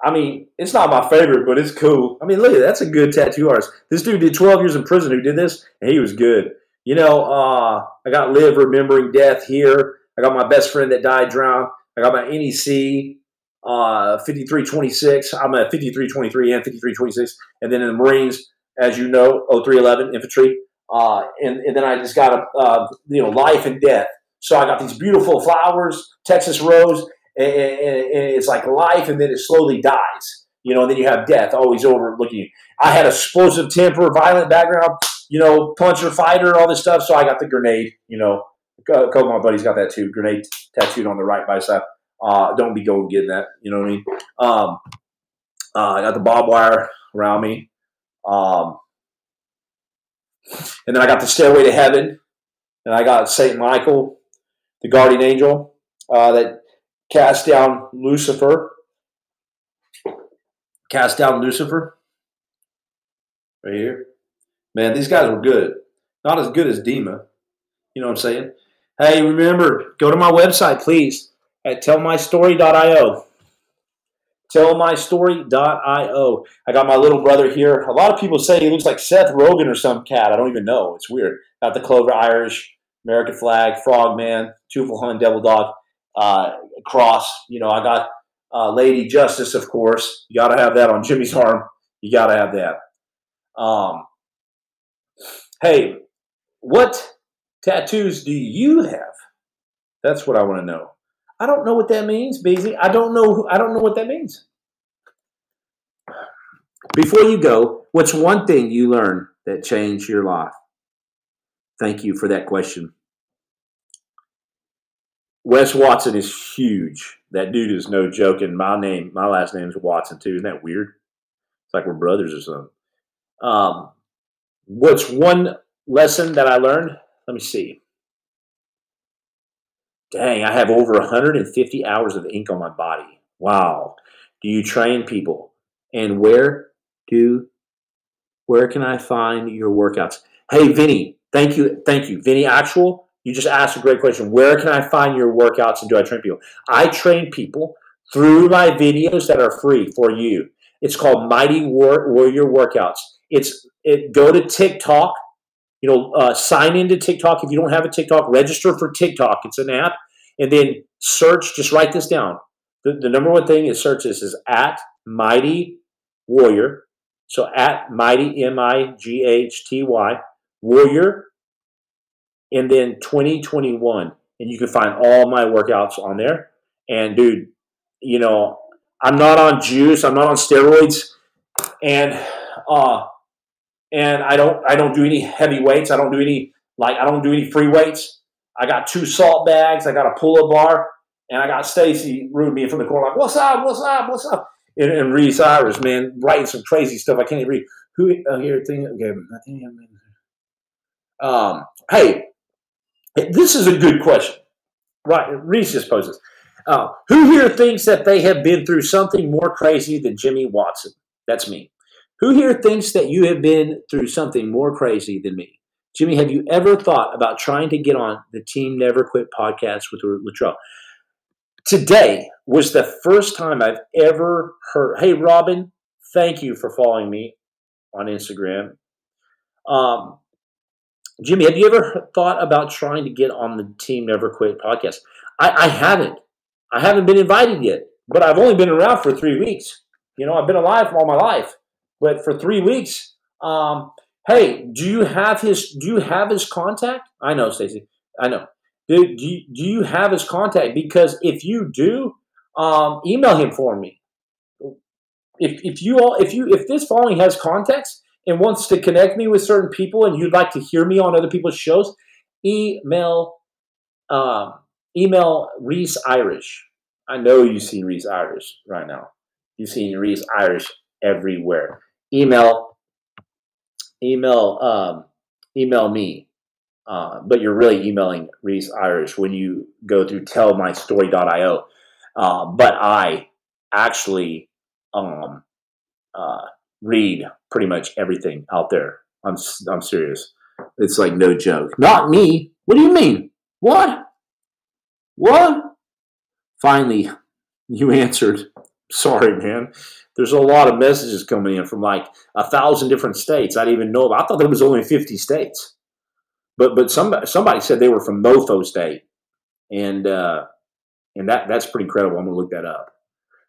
I mean, it's not my favorite, but it's cool. I mean, look, that's a good tattoo artist. This dude did 12 years in prison who did this, and he was good. You know, uh, I got Live Remembering Death here. I got my best friend that died drowned. I got my NEC uh, 5326. I'm at 5323 and 5326. And then in the Marines, as you know, 0311 infantry. Uh, and, and then I just got a, uh, you know, life and death. So I got these beautiful flowers, Texas rose, and, and, and it's like life, and then it slowly dies. You know, and then you have death always overlooking you. I had explosive temper, violent background, you know, puncher, fighter, all this stuff. So I got the grenade. You know, a couple of my buddies got that too. Grenade tattooed on the right bicep. Uh, don't be going getting that. You know what I mean? Um, uh, I got the barbed wire around me. Um, and then I got the stairway to heaven, and I got Saint Michael, the guardian angel uh, that cast down Lucifer. Cast down Lucifer. Right here. Man, these guys were good. Not as good as Dima. You know what I'm saying? Hey, remember, go to my website, please, at tellmystory.io. Tellmystory.io. I got my little brother here. A lot of people say he looks like Seth Rogen or some cat. I don't even know. It's weird. Got the Clover Irish, American flag, Frogman, Teufel Devil Dog, uh, cross. You know, I got uh, Lady Justice, of course. You got to have that on Jimmy's arm. You got to have that. Um, hey, what tattoos do you have? That's what I want to know. I don't know what that means, Beasley. I don't know. Who, I don't know what that means. Before you go, what's one thing you learned that changed your life? Thank you for that question. Wes Watson is huge. That dude is no joke. And my name, my last name is Watson too. Isn't that weird? It's like we're brothers or something. Um, what's one lesson that I learned? Let me see. Dang, I have over 150 hours of ink on my body. Wow. Do you train people? And where do where can I find your workouts? Hey Vinny, thank you, thank you. Vinny Actual, you just asked a great question. Where can I find your workouts and do I train people? I train people through my videos that are free for you. It's called Mighty Warrior Workouts. It's it go to TikTok you know, uh, sign into TikTok. If you don't have a TikTok, register for TikTok. It's an app. And then search, just write this down. The, the number one thing is search this is at Mighty Warrior. So at Mighty, M I G H T Y, Warrior, and then 2021. And you can find all my workouts on there. And dude, you know, I'm not on juice, I'm not on steroids. And, uh, and I don't I don't do any heavy weights. I don't do any like I don't do any free weights. I got two salt bags. I got a pull-up bar, and I got Stacy rooting me in from the corner like, "What's up? What's up? What's up?" And, and Reese Irish, man, writing some crazy stuff. I can't even read. Who uh, here? Thing okay, I think I'm. Um, hey, this is a good question. Right, Reese just poses. Uh, who here thinks that they have been through something more crazy than Jimmy Watson? That's me. Who here thinks that you have been through something more crazy than me? Jimmy, have you ever thought about trying to get on the Team Never Quit podcast with Luttrell? Today was the first time I've ever heard. Hey, Robin, thank you for following me on Instagram. Um, Jimmy, have you ever thought about trying to get on the Team Never Quit podcast? I, I haven't. I haven't been invited yet, but I've only been around for three weeks. You know, I've been alive all my life. But for three weeks, um, hey, do you have his? Do you have his contact? I know, Stacy. I know. Do, do, you, do you have his contact? Because if you do, um, email him for me. If, if you all if you if this following has contacts and wants to connect me with certain people and you'd like to hear me on other people's shows, email um, email Reese Irish. I know you see Reese Irish right now. You see Reese Irish everywhere email email um, email me. Uh, but you're really emailing Reese Irish when you go through tellmystory.io. Uh, but I actually um, uh, read pretty much everything out there. I'm I'm serious. It's like no joke. Not me. What do you mean? What? What? finally you answered. Sorry, man. There's a lot of messages coming in from like a thousand different states. I didn't even know. I thought there was only 50 states, but but somebody somebody said they were from Mofo State, and uh, and that that's pretty incredible. I'm gonna look that up.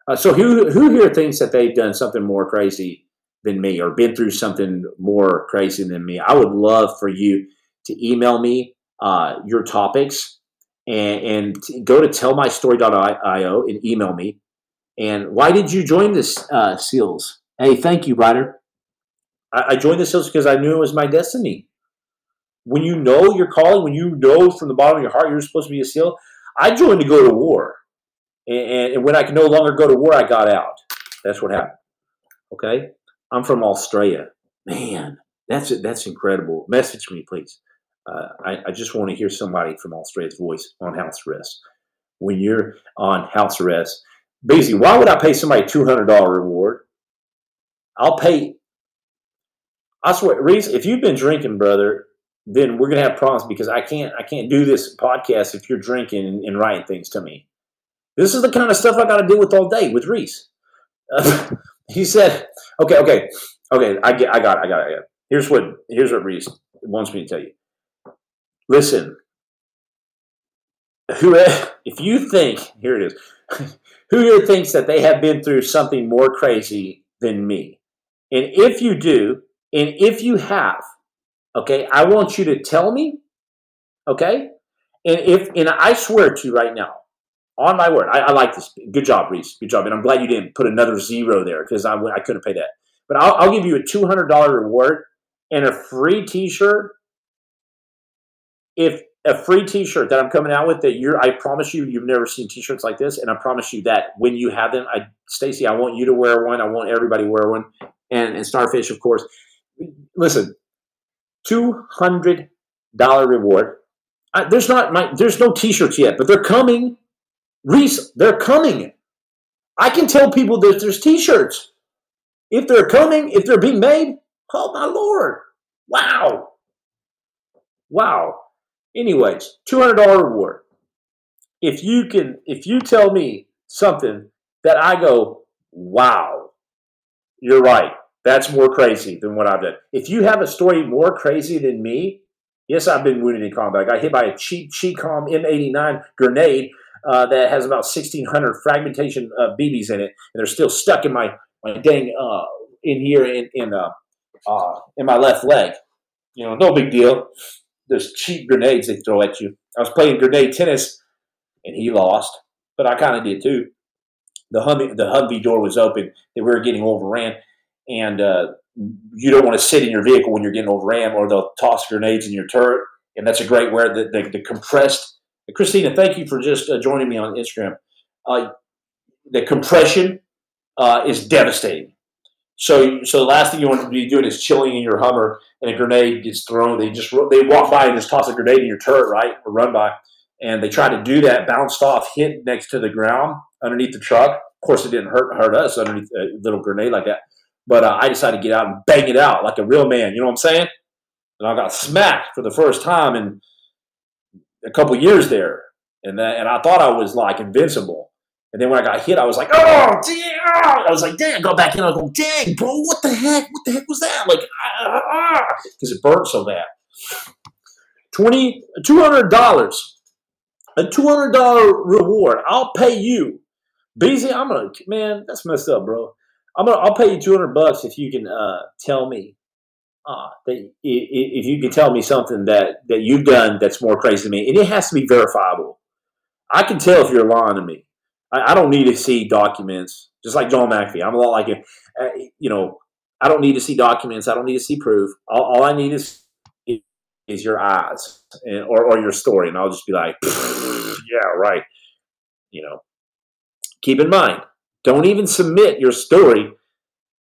Uh, so who who here thinks that they've done something more crazy than me or been through something more crazy than me? I would love for you to email me uh, your topics and, and go to tellmystory.io and email me. And why did you join this uh, SEALs? Hey, thank you, Ryder. I, I joined the SEALs because I knew it was my destiny. When you know your calling, when you know from the bottom of your heart you're supposed to be a SEAL, I joined to go to war. And, and when I could no longer go to war, I got out. That's what happened. Okay? I'm from Australia. Man, that's it. that's incredible. Message me, please. Uh, I, I, just want to hear somebody from Australia's voice on house arrest. When you're on house arrest, basically, why would I pay somebody two hundred dollar reward? I'll pay. I swear, Reese, if you've been drinking, brother, then we're gonna have problems because I can't I can't do this podcast if you're drinking and, and writing things to me. This is the kind of stuff I got to deal with all day with Reese. He said, "Okay, okay, okay. I get, I got, it, I got, it, I got." It. Here's what here's what Reese wants me to tell you. Listen, who if you think here it is, who here thinks that they have been through something more crazy than me? And if you do, and if you have, okay, I want you to tell me, okay? And if and I swear to you right now, on my word, I, I, like this. Good job, Reese. Good job. And I'm glad you didn't put another zero there because I, I couldn't pay that. But I'll, I'll give you a $200 reward and a free t shirt. If a free t shirt that I'm coming out with that you're, I promise you, you've never seen t shirts like this. And I promise you that when you have them, I, Stacy, I want you to wear one. I want everybody to wear one. And, and Starfish, of course. Listen, $200 reward. I, there's not my, there's no t-shirts yet, but they're coming Reese, they're coming. I can tell people that there's t-shirts. If they're coming, if they're being made, oh my lord. Wow. Wow. Anyways, $200 reward. If you can, if you tell me something that I go, wow, you're right. That's more crazy than what I've done. If you have a story more crazy than me, yes, I've been wounded in combat. I got hit by a cheap CHICOM M89 grenade uh, that has about 1,600 fragmentation uh, BBs in it, and they're still stuck in my my dang uh, in here in in uh, uh, in my left leg. You know, no big deal. There's cheap grenades they throw at you. I was playing grenade tennis, and he lost, but I kind of did too. The Humvee the Humvee door was open, and we were getting overran, and uh, you don't want to sit in your vehicle when you're getting overran, or they'll toss grenades in your turret, and that's a great where the, the, the compressed Christina, thank you for just uh, joining me on Instagram. Uh, the compression uh, is devastating. So, so the last thing you want to be doing is chilling in your Hummer, and a grenade gets thrown. They just they walk by and just toss a grenade in your turret, right, or run by, and they try to do that, bounced off, hit next to the ground underneath the truck. Of course, it didn't hurt hurt us underneath a little grenade like that. But uh, I decided to get out and bang it out like a real man. You know what I'm saying? And I got smacked for the first time, in a couple years there, and that, and I thought I was like invincible. And then when I got hit, I was like, oh, damn! I was like, damn, go back in. I go, dang, bro, what the heck? What the heck was that? Like, ah, ah, because ah, it burned so bad. Twenty, two hundred dollars, a two hundred dollar reward. I'll pay you, BZ. I'm gonna, man, that's messed up, bro. I'm gonna, I'll pay you two hundred bucks if you can uh, tell me uh, that if you can tell me something that, that you've done that's more crazy than me, and it has to be verifiable. I can tell if you're lying to me. I, I don't need to see documents, just like John McAfee. I'm a lot like him. Uh, you know, I don't need to see documents. I don't need to see proof. All, all I need is is your eyes and, or, or your story, and I'll just be like, yeah, right. You know, keep in mind, don't even submit your story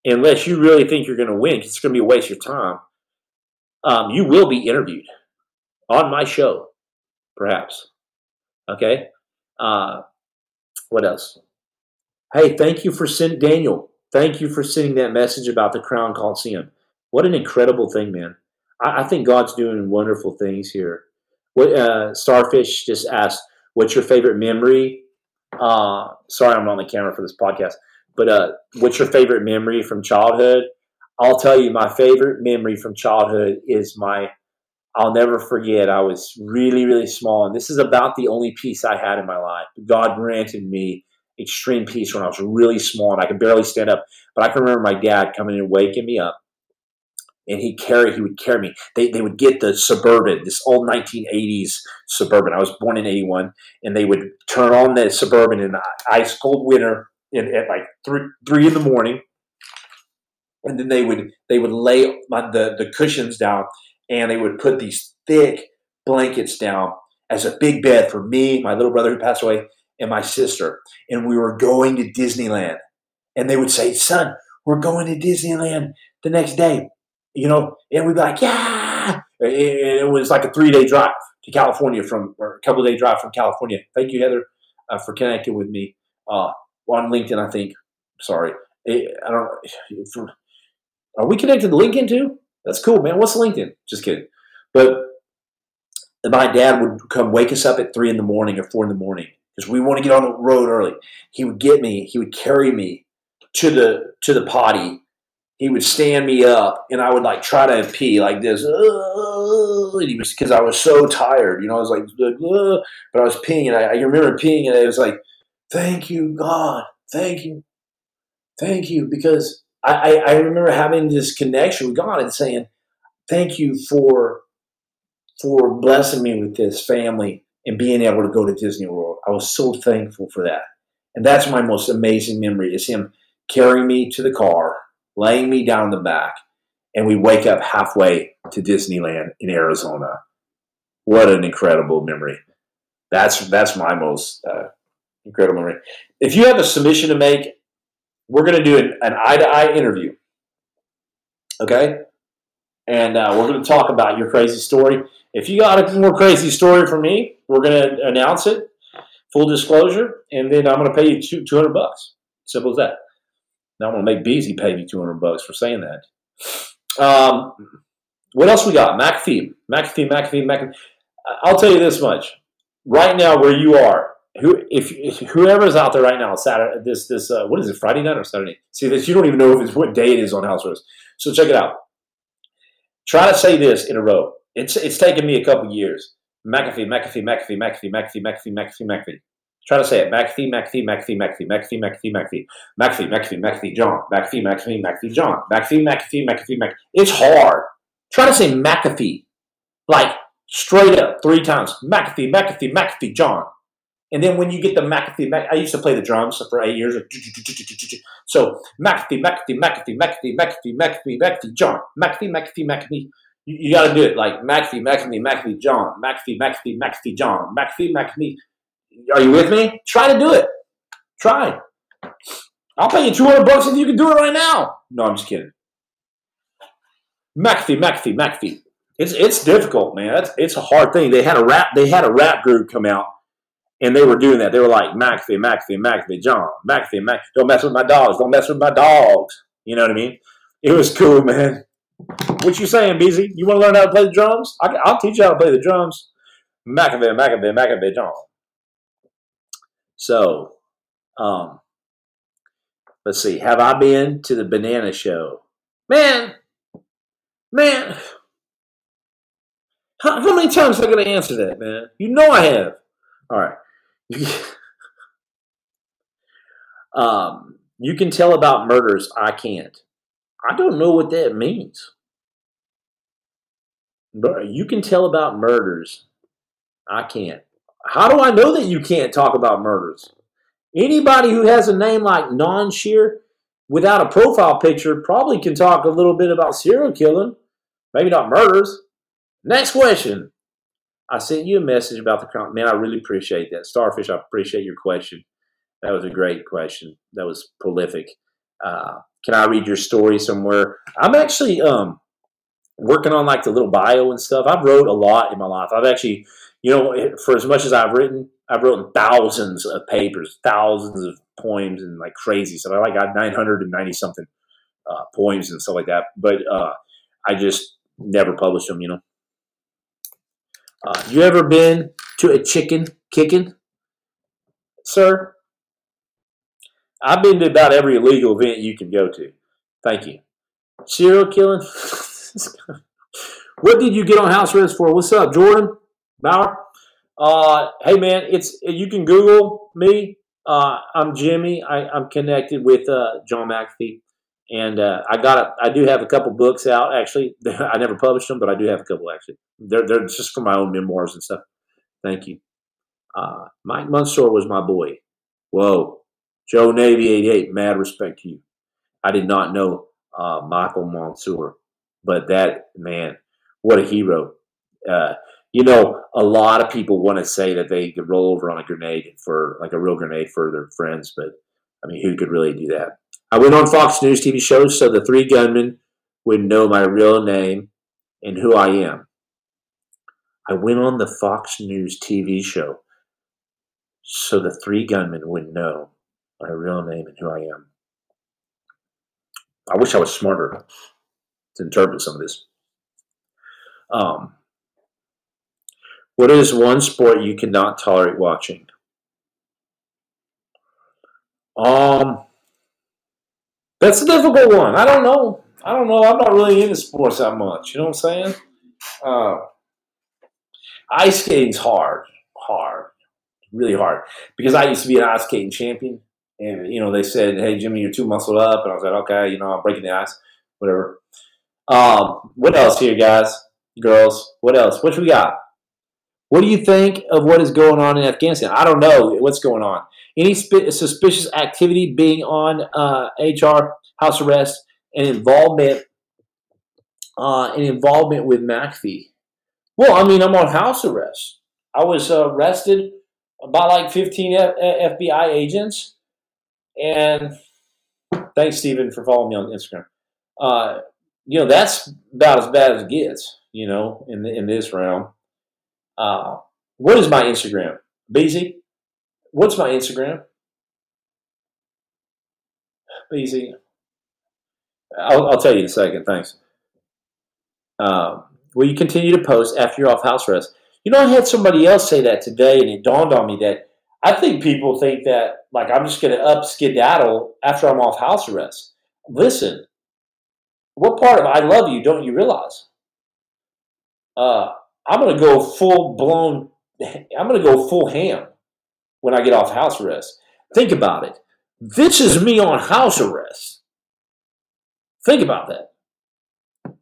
unless you really think you're going to win, it's going to be a waste of your time. Um, you will be interviewed on my show, perhaps. Okay. Uh, what else? Hey, thank you for sending Daniel. Thank you for sending that message about the Crown Coliseum. What an incredible thing, man! I, I think God's doing wonderful things here. What uh, Starfish just asked, "What's your favorite memory Uh, sorry, I'm on the camera for this podcast. But uh, what's your favorite memory from childhood? I'll tell you, my favorite memory from childhood is my. I'll never forget. I was really, really small, and this is about the only peace I had in my life. God granted me extreme peace when I was really small and I could barely stand up. But I can remember my dad coming and waking me up, and he carry he would carry me. They they would get the suburban, this old 1980s suburban. I was born in 81, and they would turn on the suburban in the ice cold winter in, at like three three in the morning, and then they would they would lay the the cushions down, and they would put these thick blankets down as a big bed for me, my little brother who passed away, and my sister, and we were going to Disneyland. And they would say, "Son, we're going to Disneyland the next day," you know, and we'd be like, "Yeah!" It was like a three day drive to California from, or a couple day drive from California. Thank you, Heather, uh, for connecting with me uh, on LinkedIn. I think. Sorry, I don't. Are we connected to LinkedIn too? That's cool, man. What's LinkedIn? Just kidding. But my dad would come wake us up at three in the morning or four in the morning because we want to get on the road early. He would get me, he would carry me to the to the potty. He would stand me up, and I would like try to pee like this. because I was so tired, you know. I was like, but I was peeing, and I, I remember peeing, and it was like, "Thank you, God, thank you, thank you," because I, I, remember having this connection with God and saying, "Thank you for for blessing me with this family and being able to go to Disney World. I was so thankful for that. And that's my most amazing memory is him carrying me to the car, laying me down the back, and we wake up halfway to Disneyland in Arizona. What an incredible memory. That's that's my most uh, incredible memory. If you have a submission to make, we're going to do an, an eye-to-eye interview. Okay? And uh, we're going to talk about your crazy story. If you got a more crazy story for me, we're going to announce it, full disclosure, and then I'm going to pay you two, 200 bucks. Simple as that. Now I'm going to make Beezy pay me 200 bucks for saying that. Um, what else we got? McAfee, McAfee, McAfee, McAfee. I'll tell you this much. Right now, where you are, who if, if whoever's out there right now, Saturday, this this uh, what is it? Friday night or Saturday? See this, you don't even know if it's what day it is on House Rose. So check it out. Try to say this in a row. It's it's taken me a couple years. McAfee, McAfee, McAfee, McAfee, McAfee, McAfee, McAfee, McAfee. Try to say it. McAfee, McAfee, McAfee, McAfee, McAfee, McAfee, McAfee, McAfee, McAfee, McAfee, John. McAfee, McAfee, McAfee, John. McAfee, McAfee, McAfee, McAfee. It's hard. Try to say McAfee, like straight up three times. McAfee, McAfee, McAfee, John. And then when you get the McAfee, Mc, I used to play the drums for eight years. So McAfee, McAfee, McAfee, McAfee, McAfee, McAfee, McAfee, John. McAfee, McAfee, McAfee. You, you got to do it like McAfee, McAfee, McAfee, John. McAfee, McAfee, McAfee, John. McAfee, McAfee. Are you with me? Try to do it. Try. I'll pay you 200 bucks if you can do it right now. No, I'm just kidding. McAfee, McAfee, McAfee. It's it's difficult, man. It's, it's a hard thing. They had a rap they had a rap group come out and they were doing that. They were like McAfee, McAfee, McAfee, John, McAfee, Mac. Don't mess with my dogs. Don't mess with my dogs. You know what I mean? It was cool, man. What you saying, Beezy? You want to learn how to play the drums? I, will teach you how to play the drums. McAfee, McAfee, McAfee, John. So, um, let's see. Have I been to the banana show? Man, man. How, how many times am I going to answer that, man? You know I have. All right. um, you can tell about murders. I can't. I don't know what that means. But you can tell about murders. I can't. How do I know that you can't talk about murders? Anybody who has a name like Non Shear without a profile picture probably can talk a little bit about serial killing, maybe not murders. Next question. I sent you a message about the crime. Man, I really appreciate that. Starfish, I appreciate your question. That was a great question. That was prolific. Uh, can I read your story somewhere? I'm actually um, working on like the little bio and stuff. I've wrote a lot in my life. I've actually, you know, for as much as I've written, I've written thousands of papers, thousands of poems, and like crazy stuff. I like got 990 something uh, poems and stuff like that. But uh, I just never published them. You know. Uh, you ever been to a chicken kicking, sir? I've been to about every illegal event you can go to. Thank you. Serial killing. what did you get on house arrest for? What's up, Jordan Bauer? Uh, hey man, it's you can Google me. Uh, I'm Jimmy. I, am connected with uh, John McAfee, and uh, I got a, I do have a couple books out. Actually, I never published them, but I do have a couple. Actually, they're they're just for my own memoirs and stuff. Thank you. Uh, Mike Monsoor was my boy. Whoa, Joe Navy eighty eight. Mad respect to you. I did not know uh, Michael Monsoor, but that man, what a hero. Uh, you know, a lot of people want to say that they could roll over on a grenade for like a real grenade for their friends, but I mean, who could really do that? I went on Fox News TV shows so the three gunmen would know my real name and who I am. I went on the Fox News TV show so the three gunmen would know my real name and who I am. I wish I was smarter to interpret some of this. Um, what is one sport you cannot tolerate watching? Um, that's a difficult one. I don't know. I don't know. I'm not really into sports that much. You know what I'm saying? Uh, ice skating's hard, hard, really hard. Because I used to be an ice skating champion, and you know they said, "Hey Jimmy, you're too muscled up," and I was like, "Okay, you know, I'm breaking the ice, whatever." Um, what else here, guys, girls? What else? What we got? What do you think of what is going on in Afghanistan? I don't know what's going on. Any sp- suspicious activity being on uh, HR house arrest and involvement uh, and involvement with McAfee? Well, I mean, I'm on house arrest. I was arrested by like 15 F- FBI agents, and thanks, Stephen, for following me on Instagram. Uh, you know, that's about as bad as it gets. You know, in the, in this realm. Uh, what is my Instagram? Beezy? What's my Instagram? Beezy. I'll, I'll tell you in a second. Thanks. Uh, will you continue to post after you're off house arrest? You know, I had somebody else say that today, and it dawned on me that I think people think that, like, I'm just going to up skedaddle after I'm off house arrest. Listen, what part of I love you don't you realize? Uh, I'm going to go full blown, I'm going to go full ham when I get off house arrest. Think about it. This is me on house arrest. Think about that.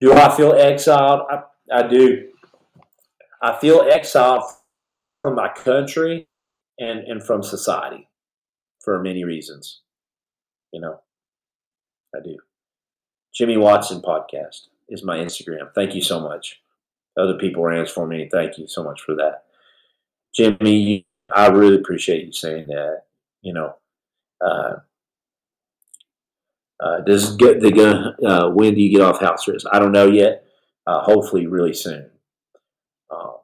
Do I feel exiled? I, I do. I feel exiled from my country and, and from society for many reasons. You know, I do. Jimmy Watson podcast is my Instagram. Thank you so much other people answering for me. Thank you so much for that, Jimmy. I really appreciate you saying that. You know, uh, uh, does get the gun? Uh, when do you get off house arrest? I don't know yet. Uh, hopefully, really soon. Um,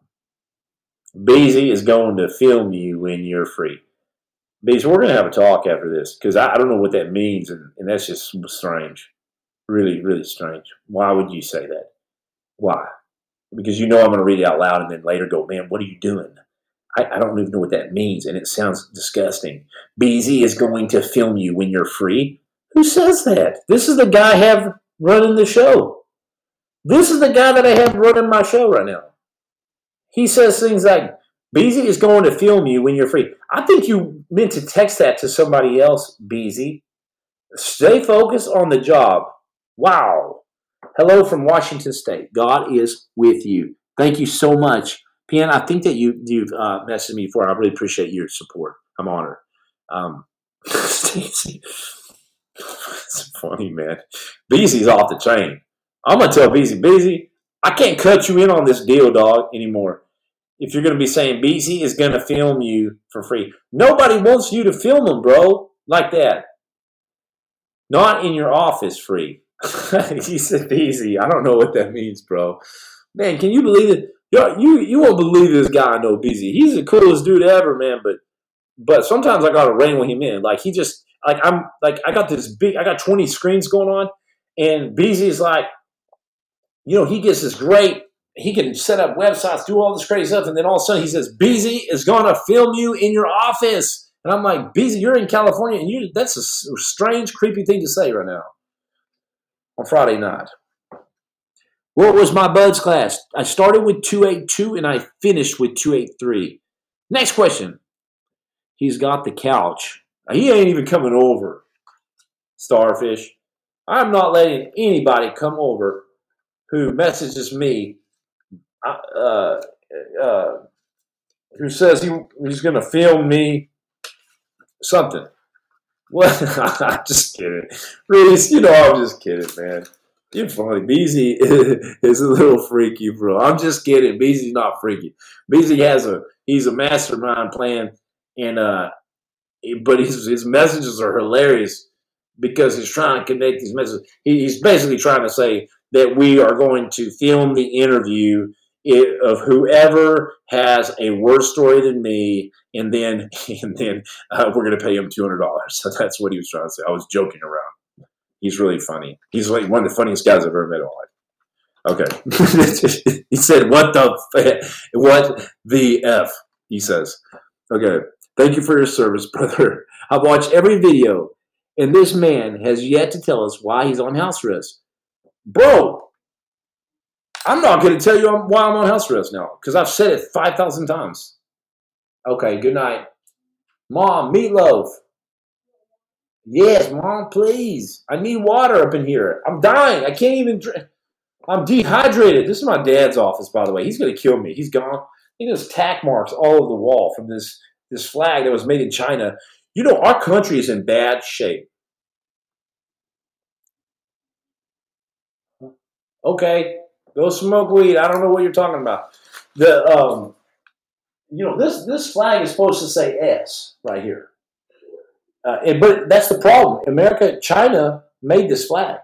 Beezy is going to film you when you're free. Beezy, we're going to have a talk after this because I, I, don't know what that means, and, and that's just strange. Really, really strange. Why would you say that? Why? because you know I'm going to read it out loud and then later go, man, what are you doing? I, I don't even know what that means, and it sounds disgusting. Beezy is going to film you when you're free. Who says that? This is the guy I have running the show. This is the guy that I have running my show right now. He says things like, Beezy is going to film you when you're free. I think you meant to text that to somebody else, Beezy. Stay focused on the job. Wow. Hello from Washington State. God is with you. Thank you so much. Pian, I think that you, you've uh, messaged me before. I really appreciate your support. I'm honored. Um, Stacy. it's funny, man. Beezy's off the train. I'm to tell Beezy, Beezy, I can't cut you in on this deal, dog, anymore. If you're to be saying Beezy is to film you for free. Nobody wants you to film them, bro, like that. Not in your office free. he said easy. I don't know what that means, bro. Man, can you believe it? Yo, you you won't believe this guy No busy. He's the coolest dude ever, man. But but sometimes I gotta rein him in. Like he just like I'm like I got this big I got 20 screens going on, and is like, you know, he gets this great, he can set up websites, do all this crazy stuff, and then all of a sudden he says, Beezy is gonna film you in your office. And I'm like, Beezy, you're in California, and you that's a strange, creepy thing to say right now on Friday night. What was my BUD/S class? I started with 282 and I finished with 283. Next question. He's got the couch. He ain't even coming over. Starfish. I'm not letting anybody come over who messages me uh, uh, who says he, he's going to film me something. Well, I'm just kidding. Reese, you know I'm just kidding, man. You're funny. Beezy is a little freaky, bro. I'm just kidding. Beezy's not freaky. Beezy has a he's a mastermind plan, and uh, but his his messages are hilarious because he's trying to connect these messages. He, he's basically trying to say that we are going to film the interview of whoever has a worse story than me, and then and then uh, we're going to pay him two hundred dollars. So that's what he was trying to say. I was joking around. He's really funny. He's like one of the funniest guys I've ever met in my life. Okay, he said, "What the what the f?" He says, "Okay, thank you for your service, brother. I've watched every video, and this man has yet to tell us why he's on house arrest, bro." I'm not going to tell you why I'm on house arrest now because I've said it 5,000 times. Okay, good night. Mom, meatloaf. Yes, mom, please. I need water up in here. I'm dying. I can't even drink. I'm dehydrated. This is my dad's office, by the way. He's to kill me. He's gone. He has tack marks all over the wall from this, this flag that was made in China. You know, our country is in bad shape. Okay, Go smoke weed. I don't know what you're talking about. The um, you know this this flag is supposed to say S right here, uh, and, but that's the problem. America, China made this flag.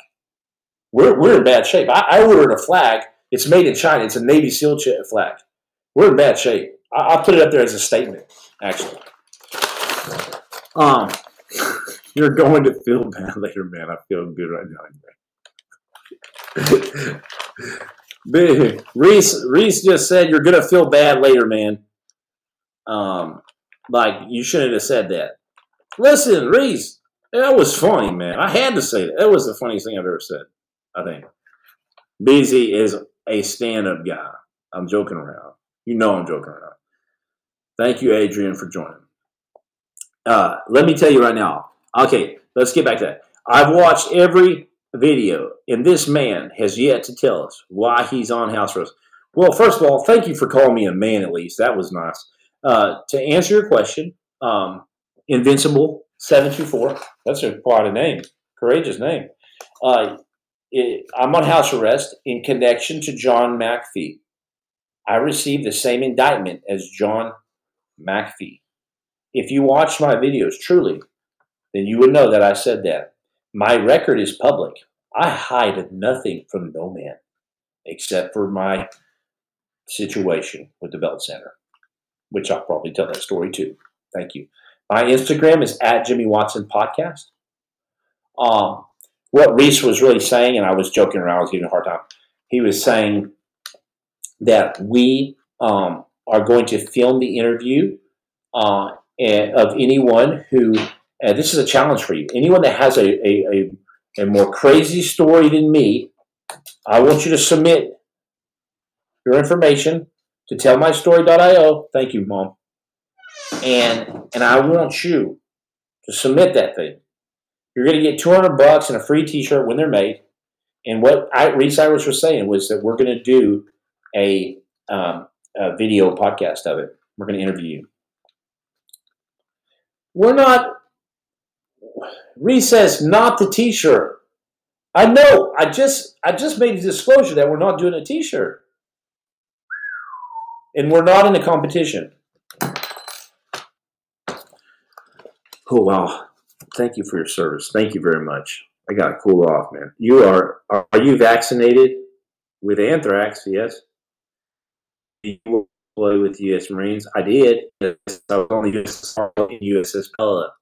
We're we're in bad shape. I, I ordered a flag. It's made in China. It's a Navy SEAL flag. We're in bad shape. I, I'll put it up there as a statement. Actually, um, you're going to feel bad later, man. I feel good right now. Reese Reese just said you're gonna feel bad later, man. Um, like you shouldn't have said that. Listen, Reese, that was funny, man. I had to say that. That was the funniest thing I've ever said. I think. Beezy is a stand-up guy. I'm joking around. You know I'm joking around. Thank you, Adrian, for joining. Uh, let me tell you right now. Okay, let's get back to that. I've watched every video, and this man has yet to tell us why he's on house arrest. Well, first of all, thank you for calling me a man. At least that was nice. Uh, to answer your question, um, Invincible seven two four. That's a quite a name, courageous name. Uh, it, I'm on house arrest in connection to John McAfee. I received the same indictment as John McAfee. If you watch my videos truly, then you would know that I said that. My record is public. I hide nothing from no man except for my situation with the Belt Sander, which I'll probably tell that story too. Thank you. My Instagram is at Jimmy Watson Podcast. Um, what Reese was really saying, and I was joking around, I was giving a hard time. He was saying that we um, are going to film the interview uh, of anyone who and this is a challenge for you. Anyone that has a, a, a, a more crazy story than me, I want you to submit your information to tellmystory.io. Thank you, Mom. And and I want you to submit that thing. You're going to get 200 bucks and a free T-shirt when they're made. And what I, Reese Irish was saying was that we're going to do a, um, a video podcast of it. We're going to interview you. We're not Recess, not the T-shirt. I know. I just I just made a disclosure that we're not doing a T-shirt, and we're not in a competition. Oh wow! Thank you for your service. Thank you very much. I got to cool off, man. You are are you vaccinated with anthrax? Yes. You play with U.S. Marines. I did. I was only USS Pella.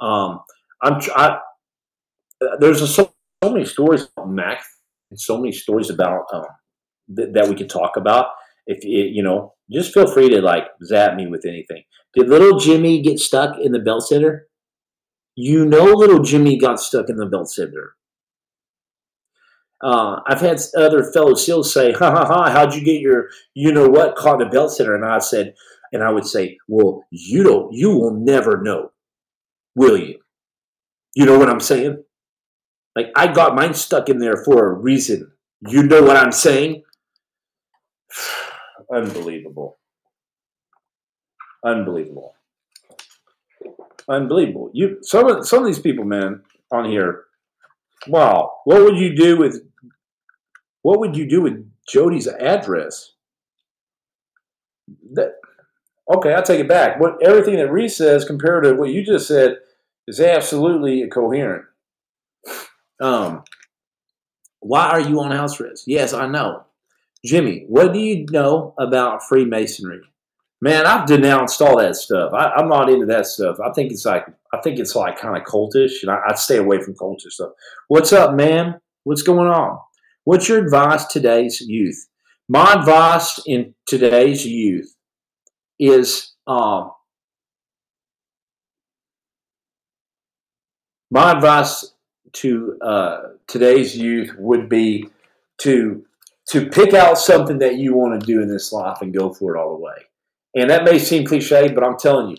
Um, I'm I, there's a, so, so, many stories about Mac and so many stories about um, th- that we could talk about. if you, you know, just feel free to like zap me with anything. Did little Jimmy get stuck in the belt sander? You know, little Jimmy got stuck in the belt sander. Uh, I've had other fellow SEALs say, "Ha ha ha! How'd you get your, you know what, caught in the belt sander?" And I said, and I would say, "Well, you don't. You will never know, will you? You know what I'm saying? Like I got mine stuck in there for a reason. You know what I'm saying? Unbelievable. Unbelievable. Unbelievable. You some of some of these people, man, on here. Wow. What would you do with what would you do with Jody's address? That okay, I'll take it back. What everything that Reese says compared to what you just said is absolutely coherent. Um, why are you on house arrest? Yes, I know. Jimmy, what do you know about Freemasonry? Man, I've denounced all that stuff. I, am not into that stuff. I think it's like I think it's like kind of cultish, and I, I stay away from cultish stuff. What's up, man? What's going on? What's your advice today's youth? My advice in today's youth is um, my advice to uh, today's youth would be to to pick out something that you want to do in this life and go for it all the way. And that may seem cliche, but I'm telling you,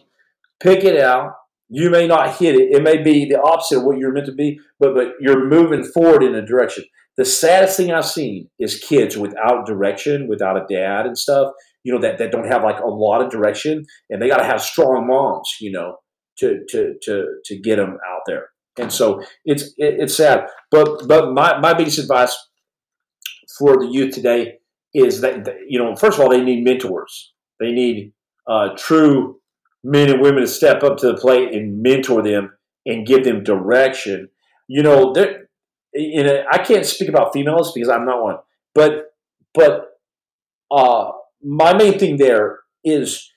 pick it out. You may not hit it. It may be the opposite of what you're meant to be, but but you're moving forward in a direction. The saddest thing I've seen is kids without direction, without a dad and stuff. You know that that don't have like a lot of direction, and they got to have strong moms. You know to to to to get them out there. And so it's it, it's sad. But but my my biggest advice for the youth today is that you know first of all they need mentors. They need uh, true men and women to step up to the plate and mentor them and give them direction. You know, I can't speak about females because I'm not one, but but uh, my main thing there is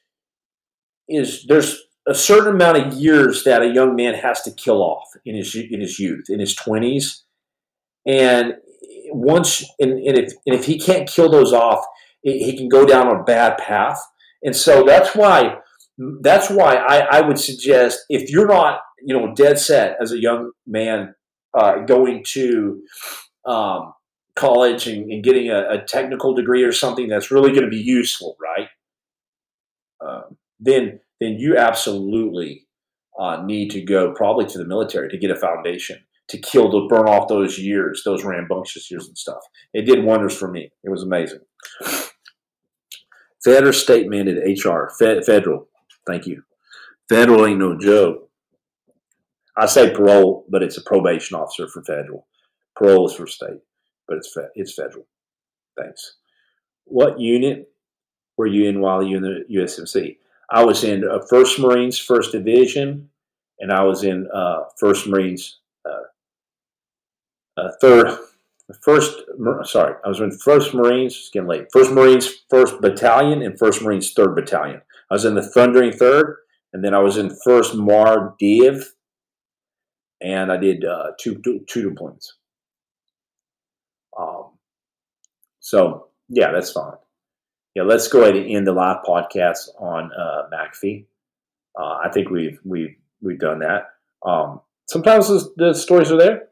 is there's a certain amount of years that a young man has to kill off in his in his youth, in his twenties, and once and, and, if and if he can't kill those off, he can go down a bad path. And so that's why that's why I, I would suggest if you're not you know dead set as a young man uh, going to um, college and, and getting a, a, technical degree or something that's really going to be useful, right? Uh, then then you absolutely uh, need to go probably to the military to get a foundation to kill to burn off those years, those rambunctious years and stuff. It did wonders for me. It was amazing. Federal state mandated HR, federal. Thank you. Federal ain't no joke. I say parole, but it's a probation officer for federal. Parole is for state, but it's fe- it's federal. Thanks. What unit were you in while you in the USMC? I was in uh, First Marines, First Division, and I was in uh, First Marines, uh, uh third, first. Sorry, I was in First Marines. It's getting late. First Marines, First Battalion, and First Marines, Third Battalion. I was in the Thundering Third, and then I was in First Mar Div, and I did uh, two, two two deployments. Um, so yeah, that's fine yeah, let's go ahead and end the live podcast on uh. Uh, I think we've we've we've done that. Um, sometimes the, the, stories are there.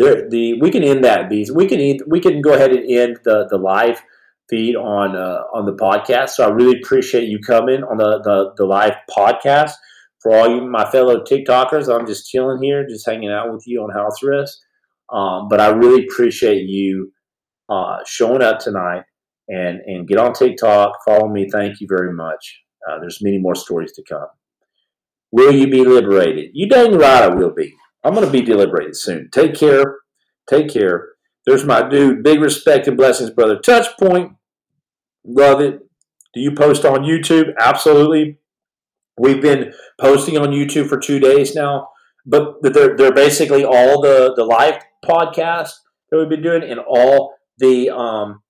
There, the we can end that. These we can we can go ahead and end the the live feed on uh, on the podcast. So I really appreciate you coming on the, the the live podcast. For all you my fellow TikTokers, I'm just chilling here, just hanging out with you on house arrest. Um, but I really appreciate you uh, showing up tonight and and get on TikTok. Follow me. Thank you very much. Uh, there's many more stories to come. Will you be liberated? You dang right I will be. I'm going to be liberated soon. Take care. Take care. There's my dude. Big respect and blessings, brother. Touch point. Love it. Do you post on YouTube? Absolutely. We've been posting on YouTube for two days now, but they're, they're basically all the, the live podcasts that we've been doing and all the um,